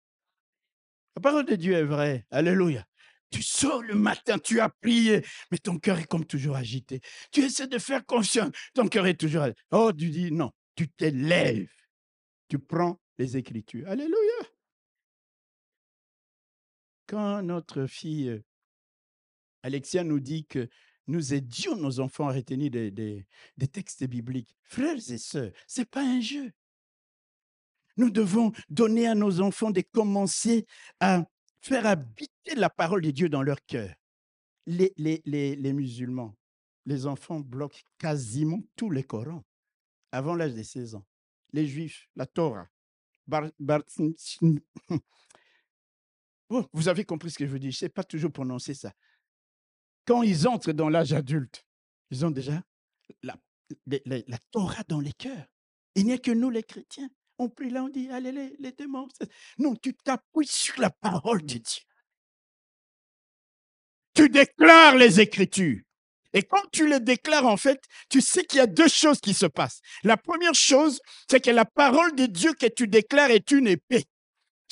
La parole de Dieu est vraie. Alléluia. Tu sors le matin, tu as prié, mais ton cœur est comme toujours agité. Tu essaies de faire confiance, ton cœur est toujours agité. Oh, tu dis non, tu t'élèves. Tu prends les Écritures. Alléluia. Quand notre fille Alexia nous dit que nous aidions nos enfants à retenir des, textes bibliques, frères et sœurs, ce n'est pas un jeu. Nous devons donner à nos enfants de commencer à faire habiter la parole de Dieu dans leur cœur. Les musulmans, les enfants bloquent quasiment tous les Corans avant l'âge de 16 ans. Les juifs, la Torah, vous avez compris ce que je veux dire. Je ne sais pas toujours prononcer ça. Quand ils entrent dans l'âge adulte, ils ont déjà la, la, Torah dans les cœurs. Il n'y a que nous, les chrétiens. On prie là, on dit, allez, les, les démons. Non, tu t'appuies sur la parole de Dieu. Tu déclares les Écritures. Et quand tu les déclares, en fait, tu sais qu'il y a deux choses qui se passent. La première chose, c'est que la parole de Dieu que tu déclares est une épée.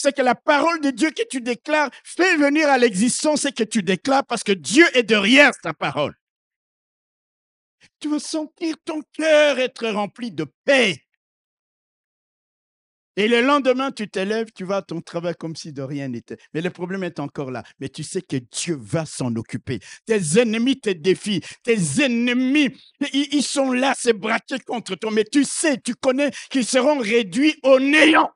C'est que la parole de Dieu que tu déclares fait venir à l'existence et que tu déclares parce que Dieu est derrière ta parole. Tu vas sentir ton cœur être rempli de paix. Et le lendemain, tu t'élèves, tu vas à ton travail comme si de rien n'était. Mais le problème est encore là. Mais tu sais que Dieu va s'en occuper. Tes ennemis te défient. Tes ennemis, ils, sont là, c'est braqués contre toi. Mais tu sais, tu connais qu'ils seront réduits au néant.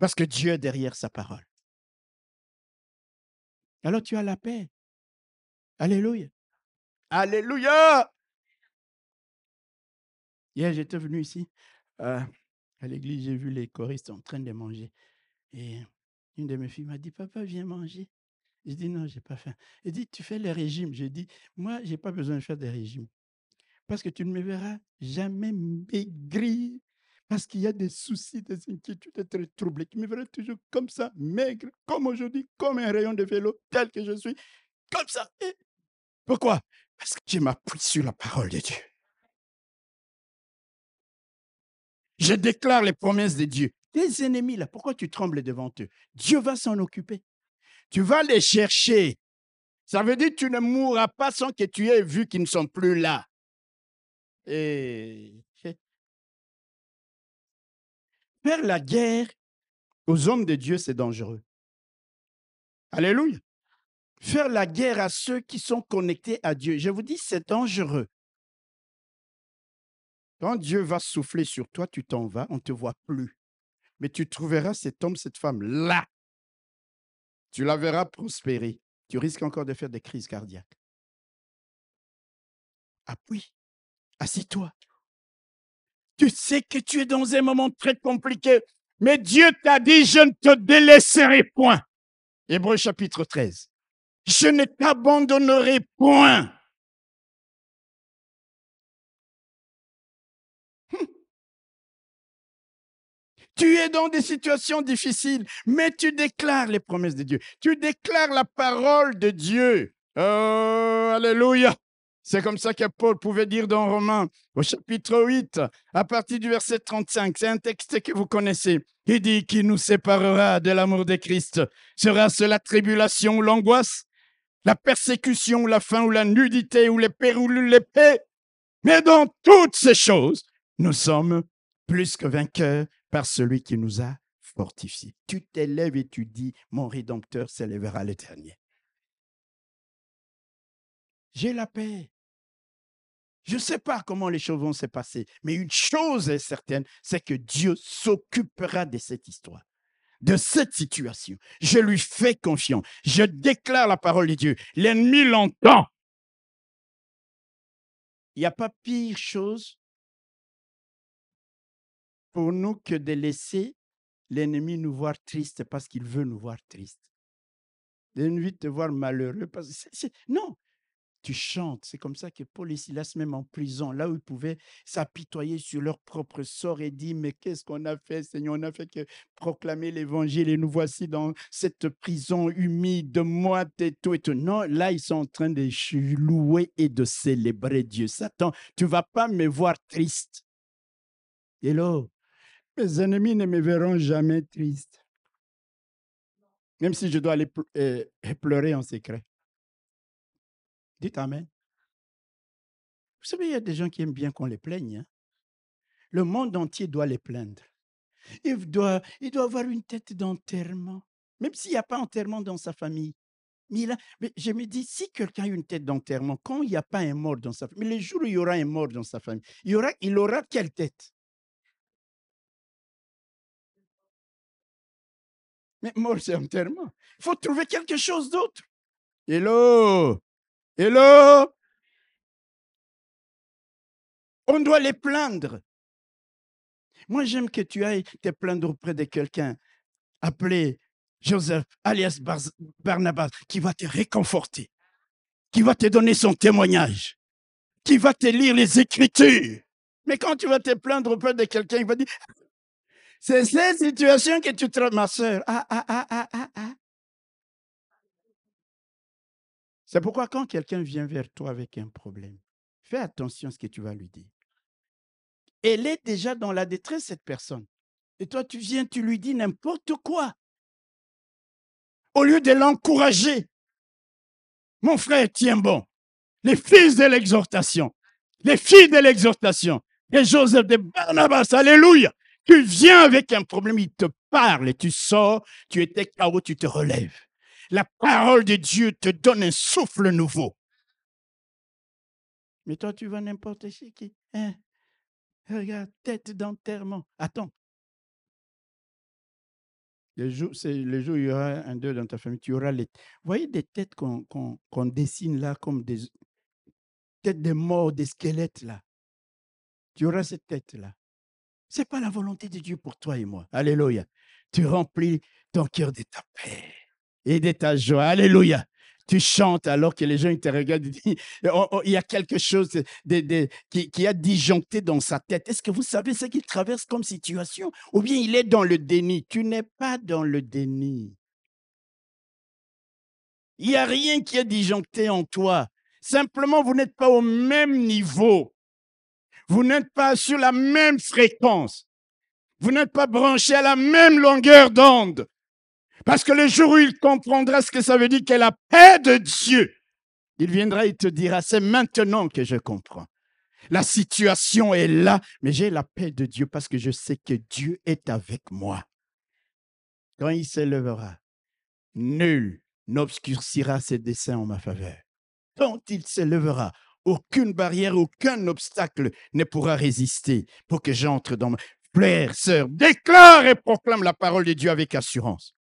Parce que Dieu est derrière sa parole. Alors tu as la paix. Alléluia. Alléluia. Hier, j'étais venu ici. Euh, à l'église, j'ai vu les choristes en train de manger. Et une de mes filles m'a dit, papa, viens manger. Je dis, non, j'ai pas faim. Elle dit, tu fais les régimes. Je dis, moi, j'ai pas besoin de faire des régimes. Parce que tu ne me verras jamais maigrir. Parce qu'il y a des soucis, des inquiétudes, des très troublé. Tu me verras toujours comme ça, maigre, comme aujourd'hui, comme un rayon de vélo, tel que je suis. Comme ça. pourquoi? Parce que je m'appuie sur la parole de Dieu. Je déclare les promesses de Dieu. Tes ennemis, là, pourquoi tu trembles devant eux? Dieu va s'en occuper. Tu vas les chercher. Ça veut dire que tu ne mourras pas sans que tu aies vu qu'ils ne sont plus là. Et faire la guerre aux hommes de Dieu, c'est dangereux. Alléluia. Faire la guerre à ceux qui sont connectés à Dieu, je vous dis, c'est dangereux. Quand Dieu va souffler sur toi, tu t'en vas, on ne te voit plus. Mais tu trouveras cet homme, cette femme là. Tu la verras prospérer. Tu risques encore de faire des crises cardiaques. Appuie. Assis-toi. Tu sais que tu es dans un moment très compliqué, mais Dieu t'a dit, je ne te délaisserai point. Hébreu chapitre 13. Je ne t'abandonnerai point. Tu es dans des situations difficiles, mais tu déclares les promesses de Dieu. Tu déclares la parole de Dieu. Oh, alléluia. C'est comme ça que Paul pouvait dire dans Romains, au chapitre 8, à partir du verset 35. C'est un texte que vous connaissez. Il dit Qui nous séparera de l'amour de Christ Sera-ce la tribulation ou l'angoisse La persécution ou la faim ou la nudité ou l'épée ou l'épée Mais dans toutes ces choses, nous sommes plus que vainqueurs par celui qui nous a fortifiés. Tu t'élèves et tu dis, mon Rédempteur s'élèvera l'éternel. J'ai la paix. Je ne sais pas comment les choses vont se passer, mais une chose est certaine, c'est que Dieu s'occupera de cette histoire, de cette situation. Je lui fais confiance. Je déclare la parole de Dieu. L'ennemi l'entend. Il n'y a pas pire chose pour nous que de laisser l'ennemi nous voir tristes parce qu'il veut nous voir tristes. De te voir malheureux. Parce que Non, tu chantes. C'est comme ça que Paul et Silas, même en prison, là où ils pouvaient s'apitoyer sur leur propre sort et dire, mais qu'est-ce qu'on a fait, Seigneur? On a fait que proclamer l'évangile et nous voici dans cette prison humide, moite et tout et tout. Non, là, ils sont en train de louer et de célébrer Dieu. Satan, tu vas pas me voir triste. Hello, mes ennemis ne me verront jamais triste. Même si je dois aller euh, pleurer en secret. Dites Amen. Vous savez, il y a des gens qui aiment bien qu'on les plaigne. Hein. Le monde entier doit les plaindre. Il doit, avoir une tête d'enterrement, même s'il n'y a pas enterrement dans sa famille. Mais, mais je me dis, si quelqu'un a une tête d'enterrement, quand il n'y a pas un mort dans sa famille, mais le jour où il y aura un mort dans sa famille, il, aura, il aura quelle tête? Mais mort, c'est enterrement. Il faut trouver quelque chose d'autre. Hello? Hello On doit les plaindre. Moi, j'aime que tu ailles te plaindre auprès de quelqu'un appelé Joseph, alias Barnabas, qui va te réconforter, qui va te donner son témoignage, qui va te lire les Écritures. Mais quand tu vas te plaindre auprès de quelqu'un, il va dire c'est cette situation que tu traverses, ma soeur. Ah, ah, ah, ah, ah, ah. C'est pourquoi quand quelqu'un vient vers toi avec un problème, fais attention à ce que tu vas lui dire. Elle est déjà dans la détresse, cette personne. Et toi, tu viens, tu lui dis n'importe quoi. Au lieu de l'encourager. Mon frère, tiens bon. Les fils de l'exhortation. Les filles de l'exhortation. Et Joseph de Barnabas, alléluia Tu viens avec un problème, il te parle et tu sors, tu étais KO, tu te relèves. La parole de Dieu te donne un souffle nouveau. Mais toi, tu vas n'importe qui. Hein? Regarde, tête d'enterrement. Attends. Le jour, où il y aura un deux dans ta famille, tu auras les. Vous voyez des têtes qu'on dessine là comme des têtes de morts, des squelettes là. Tu auras cette tête-là. Ce n'est pas la volonté de Dieu pour toi et moi. Alléluia. Tu remplis ton cœur de ta paix et de ta joie. Alléluia. Tu chantes alors que les gens te regardent disent, oh, oh, il y a quelque chose de, qui, qui, a disjoncté dans sa tête. Est-ce que vous savez ce qu'il traverse comme situation? Ou bien il est dans le déni? Tu n'es pas dans le déni. Il n'y a rien qui est disjoncté en toi. Simplement, vous n'êtes pas au même niveau. Vous n'êtes pas sur la même fréquence. Vous n'êtes pas branché à la même longueur d'onde. Parce que le jour où il comprendra ce que ça veut dire qu'est la paix de Dieu, il viendra et te dira, c'est maintenant que je comprends. La situation est là, mais j'ai la paix de Dieu parce que je sais que Dieu est avec moi. Quand il s'élèvera, nul n'obscurcira ses desseins en ma faveur. Quand il s'élèvera, aucune barrière, aucun obstacle ne pourra résister pour que j'entre dans ma... Frère, sœur, déclare et proclame la parole de Dieu avec assurance.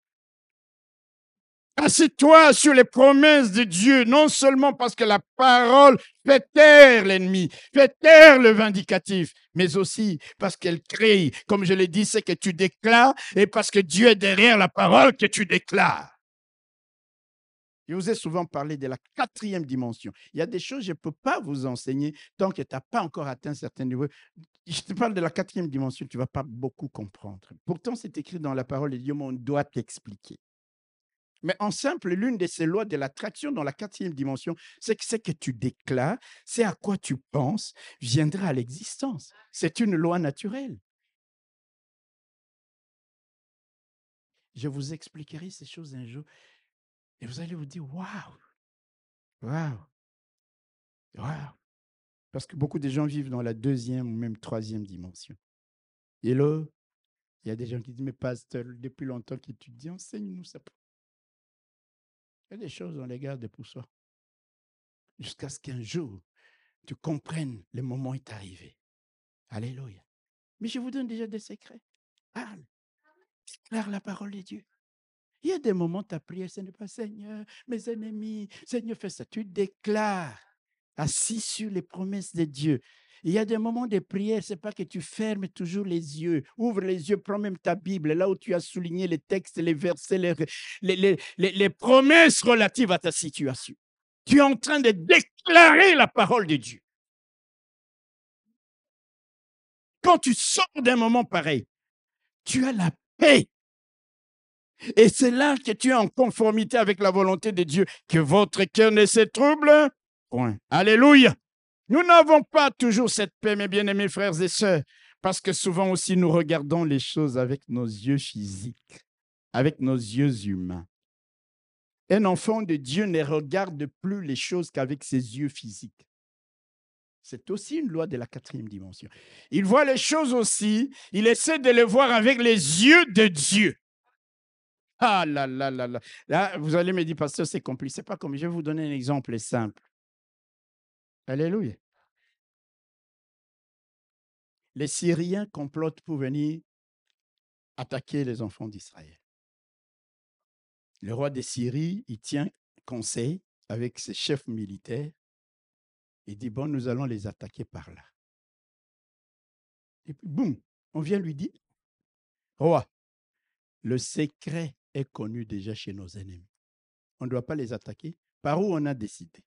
Assieds-toi sur les promesses de Dieu, non seulement parce que la parole fait taire l'ennemi, fait taire le vindicatif, mais aussi parce qu'elle crée, comme je l'ai dit, c'est que tu déclares et parce que Dieu est derrière la parole que tu déclares. Je vous ai souvent parlé de la quatrième dimension. Il y a des choses que je ne peux pas vous enseigner tant que tu n'as pas encore atteint certains niveaux. Je te parle de la quatrième dimension, tu ne vas pas beaucoup comprendre. Pourtant, c'est écrit dans la parole de Dieu, mais on doit t'expliquer. Mais en simple, l'une de ces lois de l'attraction dans la quatrième dimension, c'est que ce que tu déclares, c'est à quoi tu penses, viendra à l'existence. C'est une loi naturelle. Je vous expliquerai ces choses un jour. Et vous allez vous dire, waouh, waouh, waouh. Parce que beaucoup de gens vivent dans la deuxième ou même troisième dimension. Et là, il y a des gens qui disent, mais pasteur, depuis longtemps qu'étudie, enseigne-nous ça. Il y a des choses, on les garde pour soi. Jusqu'à ce qu'un jour, tu comprennes, le moment est arrivé. Alléluia. Mais je vous donne déjà des secrets. Parle. Déclare la parole de Dieu. Il y a des moments, ta prière, ce n'est pas Seigneur, mes ennemis, Seigneur, fais ça. Tu déclares, assis sur les promesses de Dieu. Il y a des moments de prière, ce n'est pas que tu fermes toujours les yeux. Ouvre les yeux, prends même ta Bible, là où tu as souligné les textes, les versets, les promesses relatives à ta situation. Tu es en train de déclarer la parole de Dieu. Quand tu sors d'un moment pareil, tu as la paix et c'est là que tu es en conformité avec la volonté de Dieu, que votre cœur ne se trouble point. Alléluia. Nous n'avons pas toujours cette paix, mes bien-aimés frères et sœurs, parce que souvent aussi nous regardons les choses avec nos yeux physiques, avec nos yeux humains. Un enfant de Dieu ne regarde plus les choses qu'avec ses yeux physiques. C'est aussi une loi de la quatrième dimension. Il voit les choses aussi, il essaie de les voir avec les yeux de Dieu. Ah là là là là. Là, vous allez me dire, pasteur, c'est compliqué. C'est pas comme. Je vais vous donner un exemple simple. Alléluia. Les Syriens complotent pour venir attaquer les enfants d'Israël. Le roi de Syrie, il tient conseil avec ses chefs militaires. Il dit, bon, nous allons les attaquer par là. Et puis, boum, on vient lui dire, roi, le secret est connu déjà chez nos ennemis. On ne doit pas les attaquer. Par où on a décidé?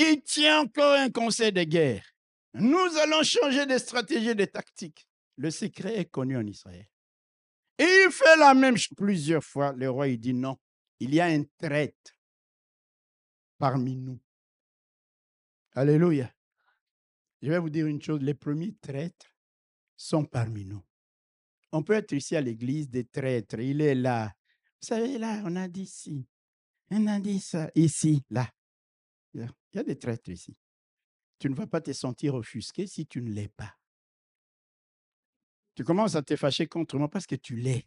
Il tient encore un conseil de guerre. Nous allons changer de stratégie, de tactique. Le secret est connu en Israël. Et il fait la même chose plusieurs fois. Le roi, il dit non. Il y a un traître parmi nous. Alléluia. Je vais vous dire une chose. Les premiers traîtres sont parmi nous. On peut être ici à l'église des traîtres. Il est là. Vous savez, là, on a dit ici. On a dit ça ici, là. Il y a des traîtres ici. Tu ne vas pas te sentir offusqué si tu ne l'es pas. Tu commences à te fâcher contre moi parce que tu l'es.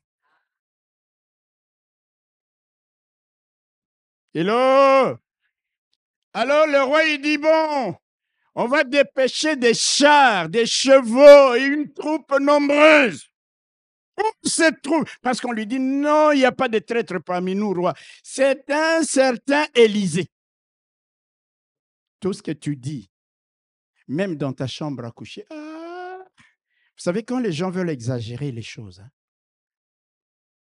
Hello? Alors le roi, il dit, bon, on va dépêcher des chars, des chevaux et une troupe nombreuse. Où cette troupe Parce qu'on lui dit, non, il n'y a pas de traître parmi nous, roi. C'est un certain Élysée. Tout ce que tu dis, même dans ta chambre à coucher, ah, vous savez, quand les gens veulent exagérer les choses, hein,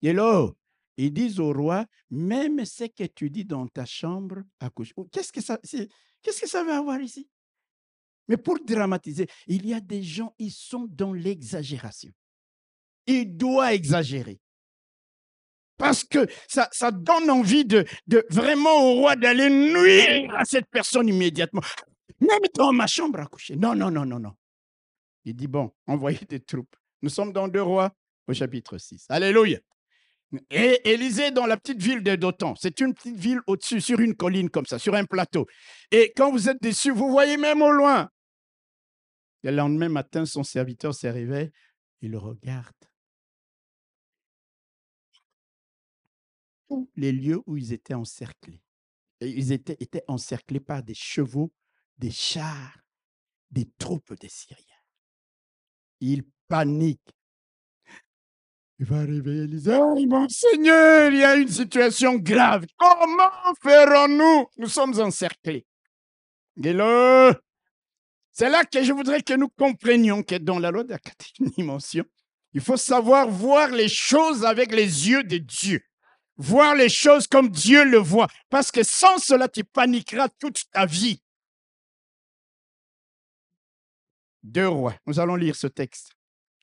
hello, ils disent au roi, même ce que tu dis dans ta chambre à coucher. Oh, qu'est-ce que ça, qu'est-ce que ça veut avoir ici? Mais pour dramatiser, il y a des gens, ils sont dans l'exagération. Il doit exagérer. Parce que ça, donne envie de, vraiment au roi d'aller nuire à cette personne immédiatement. Même dans ma chambre à coucher. Non, non, non, non, non. Il dit, bon, envoyez des troupes. Nous sommes dans Deux Rois au chapitre 6. Alléluia. Et Élysée dans la petite ville de Dotan. C'est une petite ville au-dessus, sur une colline comme ça, sur un plateau. Et quand vous êtes dessus, vous voyez même au loin. le lendemain matin, son serviteur s'est réveillé. Il regarde. Les lieux où ils étaient encerclés. Et ils étaient, encerclés par des chevaux, des chars, des troupes de Syriens. Il panique. Il va réveiller Élisée. Oh, mon Seigneur, il y a une situation grave. Comment ferons-nous? Nous sommes encerclés. C'est là que je voudrais que nous comprenions que dans la loi de la quatrième dimension, il faut savoir voir les choses avec les yeux de Dieu. Voir les choses comme Dieu le voit. Parce que sans cela, tu paniqueras toute ta vie. Deux rois. Nous allons lire ce texte.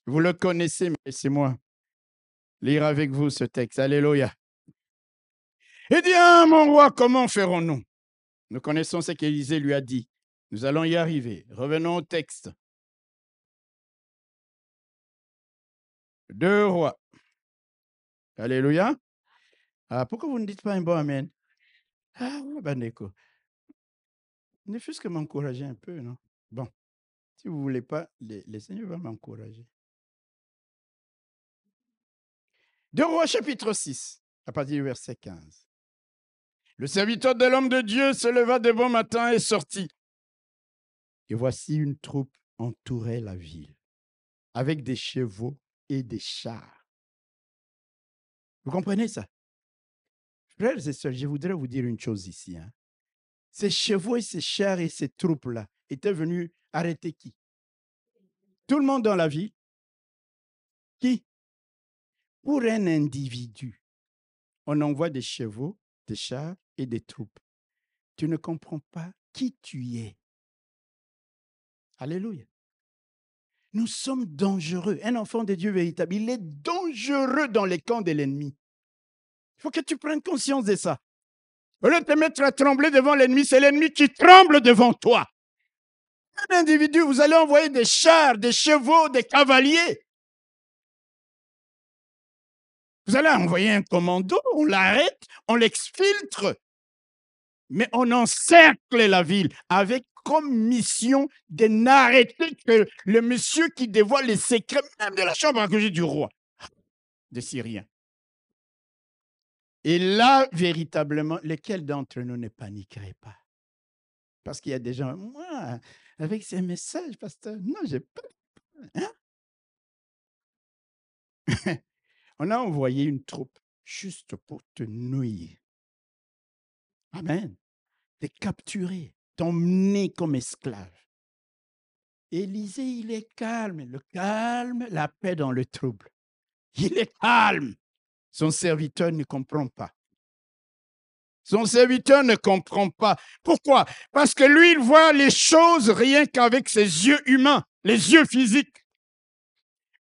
Vous le connaissez, mais c'est moi lire avec vous ce texte. Alléluia. Eh bien, mon roi, comment ferons-nous? Nous connaissons ce qu'Élisée lui a dit. Nous allons y arriver. Revenons au texte. Deux rois. Alléluia. Ah, pourquoi vous ne dites pas un bon Amen? Ah, d'accord. Ne fût-ce que m'encourager un peu, non? Bon, si vous ne voulez pas, le Seigneur va m'encourager. Deux Rois chapitre 6, à partir du verset 15. Le serviteur de l'homme de Dieu se leva de bon matin et sortit. Et voici une troupe entourait la ville, avec des chevaux et des chars. Vous comprenez ça? Frères et sœurs, je voudrais vous dire une chose ici. Hein. Ces chevaux et ces chars et ces troupes-là étaient venus arrêter qui? Tout le monde dans la ville? Qui? Pour un individu, on envoie des chevaux, des chars et des troupes. Tu ne comprends pas qui tu es. Alléluia. Nous sommes dangereux. Un enfant de Dieu véritable, il est dangereux dans les camps de l'ennemi. Il faut que tu prennes conscience de ça. Au lieu de te mettre à trembler devant l'ennemi, c'est l'ennemi qui tremble devant toi. Un individu, vous allez envoyer des chars, des chevaux, des cavaliers. Vous allez envoyer un commando, on l'arrête, on l'exfiltre, mais on encercle la ville avec comme mission de n'arrêter que le monsieur qui dévoile les secrets même de la chambre à coucher du roi, des Syriens. Et là, véritablement, lesquels d'entre nous ne paniqueraient pas? Parce qu'il y a des gens, moi, avec ces messages, pasteur, non, j'ai pas. On a envoyé une troupe juste pour te nuire. Amen. Te capturer, t'emmener comme esclave. Élisée, il est calme. Le calme, la paix dans le trouble. Il est calme. Son serviteur ne comprend pas. Son serviteur ne comprend pas. Pourquoi? Parce que lui, il voit les choses rien qu'avec ses yeux humains, les yeux physiques.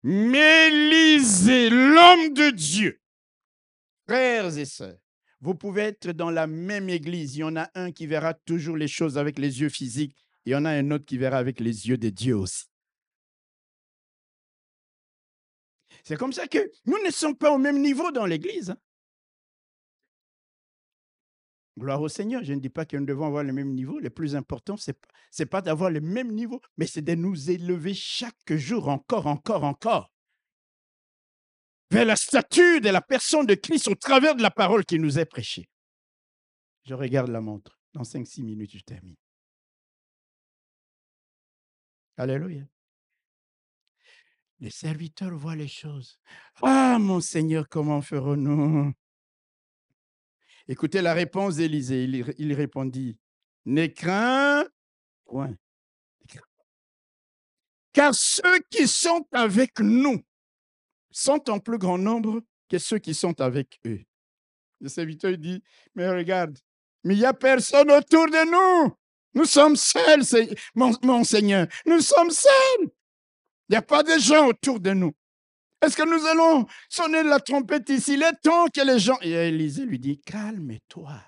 Mais lisez l'homme de Dieu. Frères et sœurs, vous pouvez être dans la même église. Il y en a un qui verra toujours les choses avec les yeux physiques. Il y en a un autre qui verra avec les yeux de Dieu aussi. C'est comme ça que nous ne sommes pas au même niveau dans l'église. Hein. Gloire au Seigneur. Je ne dis pas que nous devons avoir le même niveau. Le plus important, ce n'est pas d'avoir le même niveau, mais c'est de nous élever chaque jour encore, encore, encore. vers la statue de la personne de Christ au travers de la parole qui nous est prêchée. Je regarde la montre. Dans 5-6 minutes, je termine. Alléluia. Les serviteurs voient les choses. Ah, mon Seigneur, comment ferons-nous? Écoutez la réponse d'Élisée. Il, répondit, Ne crains point. Car ceux qui sont avec nous sont en plus grand nombre que ceux qui sont avec eux. Le serviteur dit, mais regarde, mais il n'y a personne autour de nous. Nous sommes seuls, mon, Seigneur. Nous sommes seuls. Il n'y a pas de gens autour de nous. Est-ce que nous allons sonner la trompette ici? Il est temps que les gens... Et Élisée lui dit, calme-toi.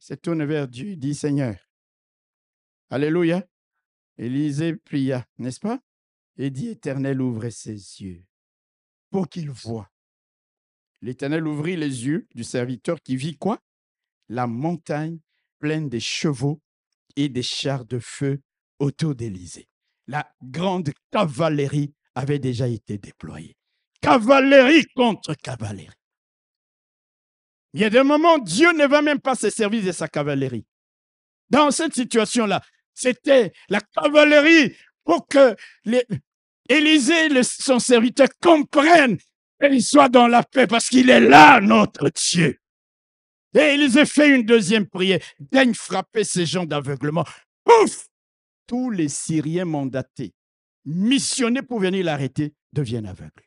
Il se tourne vers Dieu dit, Seigneur, Alléluia. Élisée pria, n'est-ce pas? Et dit, Éternel, ouvre ses yeux pour qu'il voie. L'Éternel ouvrit les yeux du serviteur qui vit quoi? La montagne pleine de chevaux et des chars de feu autour d'Élysée. La grande cavalerie avait déjà été déployée. Cavalerie contre cavalerie. Il y a des moments, Dieu ne va même pas se servir de sa cavalerie. Dans cette situation-là, c'était la cavalerie pour que les, Élisée, son serviteur, comprenne et soit dans la paix parce qu'il est là, notre Dieu. Et Élisée fait une deuxième prière. Daigne frapper ces gens d'aveuglement. Ouf! Tous les Syriens mandatés, missionnés pour venir l'arrêter, deviennent aveugles.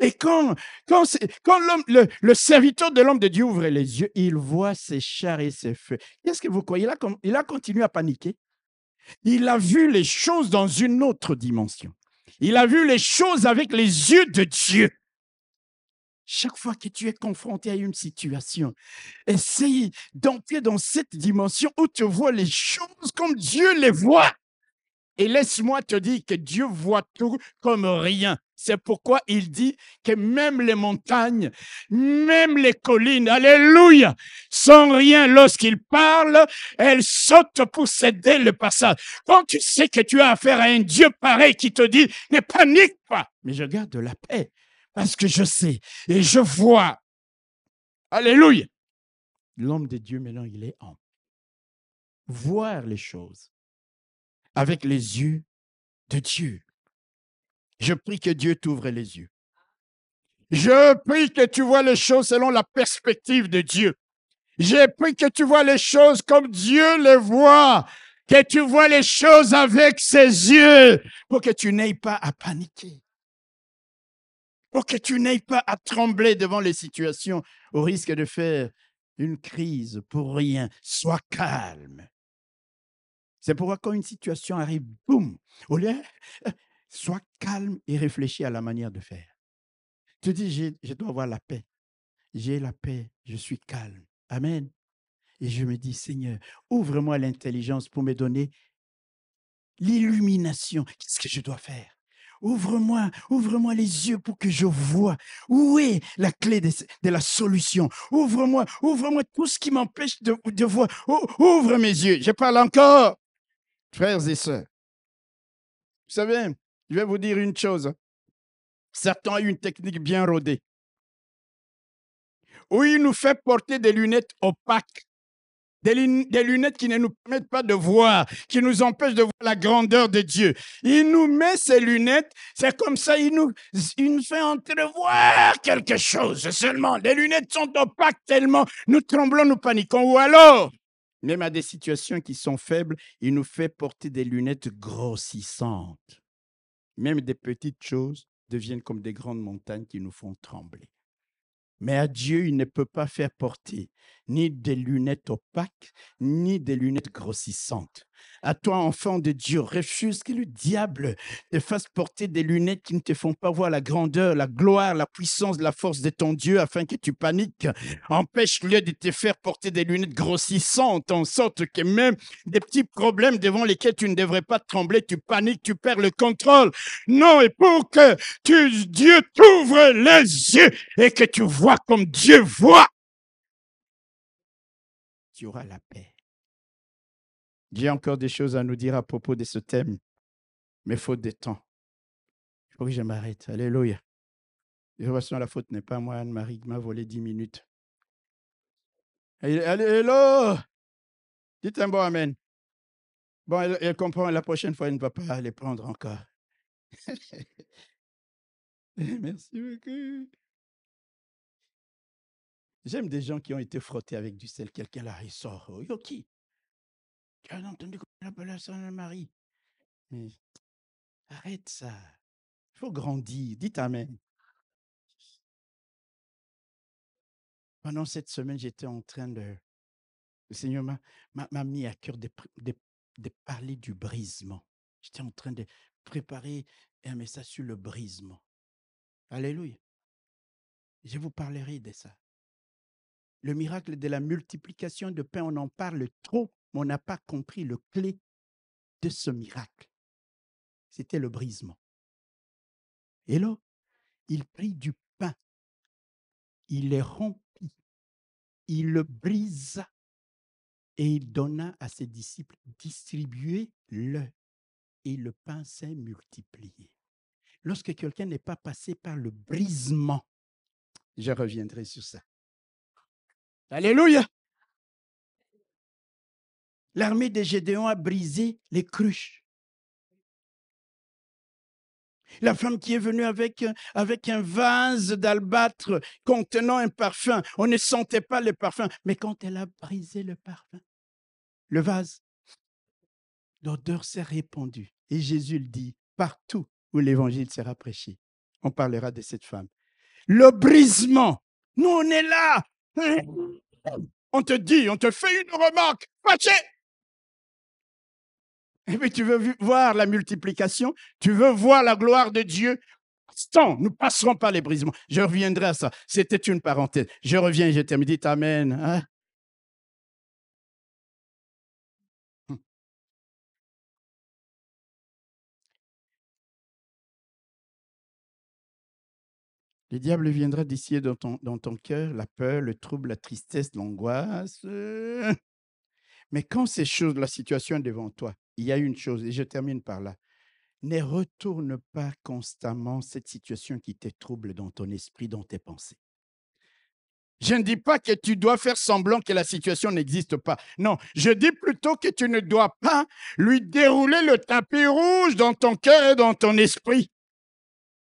Et quand, quand, quand le, serviteur de l'homme de Dieu ouvre les yeux, il voit ses chars et ses feux. Qu'est-ce que vous croyez? Il a continué à paniquer. Il a vu les choses dans une autre dimension. Il a vu les choses avec les yeux de Dieu. Chaque fois que tu es confronté à une situation, essaye d'entrer dans cette dimension où tu vois les choses comme Dieu les voit. Et laisse-moi te dire que Dieu voit tout comme rien. C'est pourquoi il dit que même les montagnes, même les collines, alléluia, sans rien lorsqu'il parle, elles sautent pour céder le passage. Quand tu sais que tu as affaire à un Dieu pareil qui te dit, ne panique pas, mais je garde la paix parce que je sais et je vois. Alléluia. L'homme de Dieu, maintenant, il est en voir les choses avec les yeux de Dieu. Je prie que Dieu t'ouvre les yeux. Je prie que tu vois les choses selon la perspective de Dieu. J'ai prie que tu vois les choses comme Dieu les voit, que tu vois les choses avec ses yeux, pour que tu n'aies pas à paniquer, pour que tu n'aies pas à trembler devant les situations au risque de faire une crise pour rien. Sois calme. C'est pourquoi quand une situation arrive, boum, au lieu, sois calme et réfléchis à la manière de faire. Tu dis, je dois avoir la paix. J'ai la paix, je suis calme. Amen. Et je me dis, Seigneur, ouvre-moi l'intelligence pour me donner l'illumination. Qu'est-ce que je dois faire? Ouvre-moi, ouvre-moi les yeux pour que je vois où est la clé de, la solution. Ouvre-moi, ouvre-moi tout ce qui m'empêche de, voir. Ouvre mes yeux. Je parle encore frères et sœurs, vous savez, je vais vous dire une chose. Satan a une technique bien rodée. Où il nous fait porter des lunettes opaques, des, lunettes qui ne nous permettent pas de voir, qui nous empêchent de voir la grandeur de Dieu. Il nous met ces lunettes, c'est comme ça, il nous, il nous fait entrevoir quelque chose seulement. Les lunettes sont opaques tellement nous tremblons, nous paniquons. Ou alors, même à des situations qui sont faibles, il nous fait porter des lunettes grossissantes. Même des petites choses deviennent comme des grandes montagnes qui nous font trembler. Mais à Dieu, il ne peut pas faire porter ni des lunettes opaques, ni des lunettes grossissantes. À toi, enfant de Dieu, refuse que le diable te fasse porter des lunettes qui ne te font pas voir la grandeur, la gloire, la puissance, la force de ton Dieu afin que tu paniques. Empêche-le de te faire porter des lunettes grossissantes en sorte que même des petits problèmes devant lesquels tu ne devrais pas trembler, tu paniques, tu perds le contrôle. Non, et pour que tu, Dieu t'ouvre les yeux et que tu vois comme Dieu voit, tu auras la paix. J'ai encore des choses à nous dire à propos de ce thème, mais faute de temps. Il faut que je m'arrête. Alléluia. De toute façon, la faute n'est pas moi, Anne-Marie, m'a volé 10 minutes. Hello! Dites un bon Amen. Bon, elle, comprend, la prochaine fois, elle ne va pas les prendre encore. Merci beaucoup. J'aime des gens qui ont été frottés avec du sel. Quelqu'un là, il sort. Tu as entendu qu'on appelle ça Marie? Mais arrête ça. Il faut grandir. Dites Amen. Pendant cette semaine, j'étais en train de. Le Seigneur m'a mis à cœur de, de, parler du brisement. J'étais en train de préparer un message sur le brisement. Alléluia. Je vous parlerai de ça. Le miracle de la multiplication de pain, on en parle trop, on n'a pas compris le clé de ce miracle. C'était le brisement. Et là, il prit du pain, il le rompit, il le brisa et il donna à ses disciples, distribuez-le. Et le pain s'est multiplié. Lorsque quelqu'un n'est pas passé par le brisement, je reviendrai sur ça. Alléluia. L'armée de Gédéon a brisé les cruches. La femme qui est venue avec, avec un vase d'albâtre contenant un parfum, on ne sentait pas le parfum, mais quand elle a brisé le parfum, le vase, l'odeur s'est répandue. Et Jésus le dit, partout où l'évangile sera prêché, on parlera de cette femme. Le brisement, nous on est là. On te dit, on te fait une remarque. Et puis tu veux voir la multiplication, tu veux voir la gloire de Dieu. Instant, nous passerons par les brisements. Je reviendrai à ça. C'était une parenthèse. Je reviens je termine. Dites Amen. Hein. Hum. Le diable viendra d'ici dans ton, dans ton cœur, la peur, le trouble, la tristesse, l'angoisse. Mais quand ces choses, la situation est devant toi, il y a une chose, et je termine par là. Ne retourne pas constamment cette situation qui te trouble dans ton esprit, dans tes pensées. Je ne dis pas que tu dois faire semblant que la situation n'existe pas. Non, je dis plutôt que tu ne dois pas lui dérouler le tapis rouge dans ton cœur et dans ton esprit.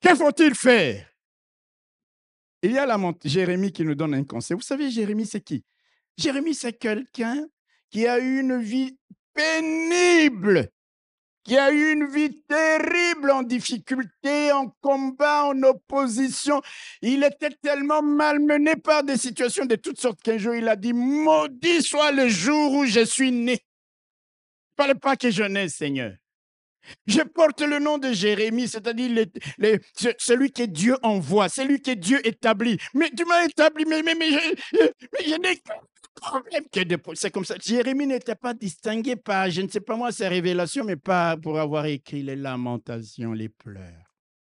Que faut-il faire? Il y a la Jérémie qui nous donne un conseil. Vous savez, Jérémie, c'est qui? Jérémie, c'est quelqu'un qui a eu une vie pénible, qui a eu une vie terrible en difficulté, en combat, en opposition. Il était tellement malmené par des situations de toutes sortes qu'un jour il a dit, maudit soit le jour où je suis né. Ne pas que je nais, Seigneur. Je porte le nom de Jérémie, c'est-à-dire celui que Dieu envoie, celui que Dieu établit. Mais tu m'as établi, mais, mais, mais je, je n'ai problème que c'est comme ça. Jérémie n'était pas distingué par, je ne sais pas moi, ses révélations, mais pas pour avoir écrit les lamentations, les pleurs.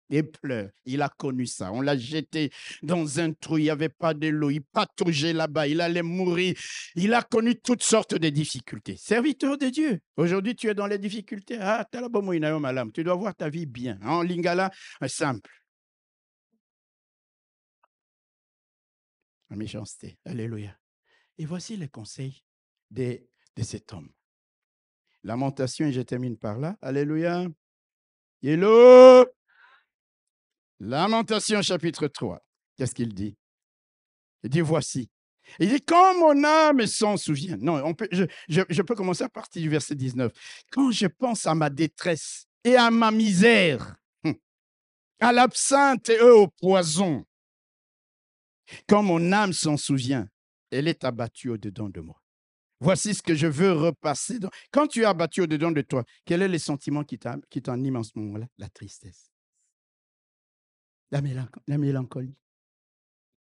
Les pleurs. Il a connu ça. On l'a jeté dans un trou. Il n'y avait pas de l'eau. Il pataugeait là-bas. Il allait mourir. Il a connu toutes sortes de difficultés. Serviteur de Dieu. Aujourd'hui, tu es dans les difficultés. Ah, tu dois voir ta vie bien. En lingala, simple. La méchanceté. Alléluia. Et voici les conseils de, cet homme. Lamentation, et je termine par là. Alléluia. Hello? Lamentation, chapitre 3. Qu'est-ce qu'il dit? Il dit voici. Il dit quand mon âme s'en souvient. Non, je, peux commencer à partir du verset 19. Quand je pense à ma détresse et à ma misère, hum, à l'absinthe et au poison, quand mon âme s'en souvient, elle est abattue au-dedans de moi. Voici ce que je veux repasser. Quand tu es abattu au-dedans de toi, quel est le sentiment qui t'anime en ce moment-là? La tristesse. La, mélancolie.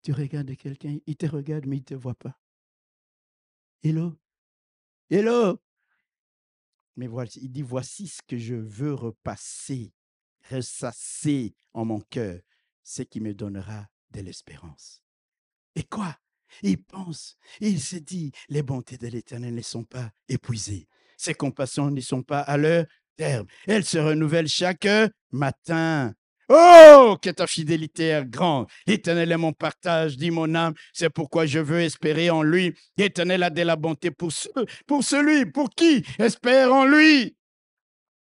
Tu regardes quelqu'un, il te regarde, mais il ne te voit pas. Hello? Hello? Mais voilà, il dit, voici ce que je veux repasser, ressasser en mon cœur, ce qui me donnera de l'espérance. Et quoi? Il pense, il se dit, les bontés de l'Éternel ne sont pas épuisées. Ses compassions ne sont pas à leur terme. Elles se renouvellent chaque matin. Oh, que ta fidélité est grande. L'Éternel est mon partage, dit mon âme. C'est pourquoi je veux espérer en lui. L'Éternel a de la bonté pour, pour celui, pour qui espère en lui.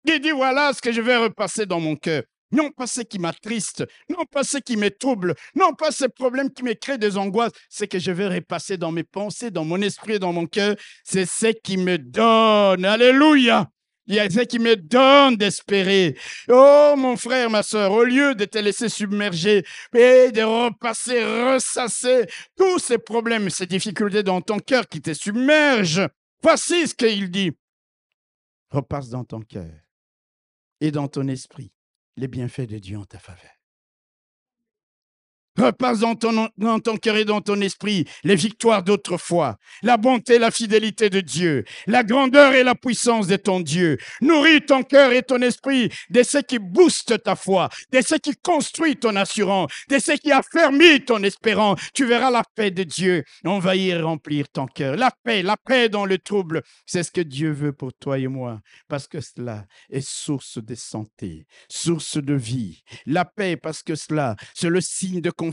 Il dit, voilà ce que je vais repasser dans mon cœur. Non pas ce qui m'attriste, non pas ce qui me trouble, non pas ces problèmes qui me créent des angoisses, ce que je vais repasser dans mes pensées, dans mon esprit, dans mon cœur, c'est ce qui me donne. Alléluia. Il y a ce qui me donne d'espérer. Oh, mon frère, ma soeur, au lieu de te laisser submerger et de repasser, ressasser tous ces problèmes, ces difficultés dans ton cœur qui te submergent, voici ce qu'il dit. Repasse dans ton cœur et dans ton esprit les bienfaits de Dieu en ta faveur. Repasse dans ton, dans cœur et dans ton esprit les victoires d'autrefois, la bonté et la fidélité de Dieu, la grandeur et la puissance de ton Dieu. Nourris ton cœur et ton esprit de ce qui booste ta foi, de ce qui construit ton assurance, de ce qui affermit ton espérance. Tu verras la paix de Dieu envahir et remplir ton cœur. La paix, la paix dans le trouble, c'est ce que Dieu veut pour toi et moi, parce que cela est source de santé, source de vie. La paix, parce que cela, c'est le signe de confiance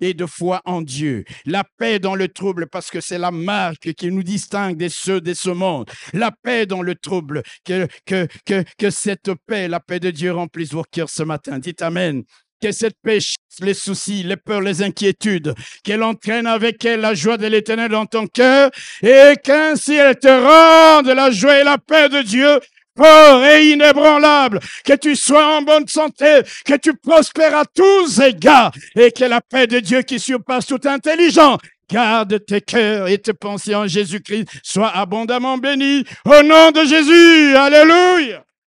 et de foi en Dieu. La paix dans le trouble parce que c'est la marque qui nous distingue des ceux de ce monde. La paix dans le trouble, que, que, que, que cette paix, la paix de Dieu remplisse vos cœurs ce matin. Dites Amen que cette paix les soucis, les peurs, les inquiétudes, qu'elle entraîne avec elle la joie de l'éternel dans ton cœur et qu'ainsi elle te rende la joie et la paix de Dieu fort et inébranlable, que tu sois en bonne santé, que tu prospères à tous égards, et que la paix de Dieu qui surpasse toute intelligence garde tes cœurs et tes pensées en Jésus-Christ, soient abondamment bénis au nom de Jésus. Alléluia.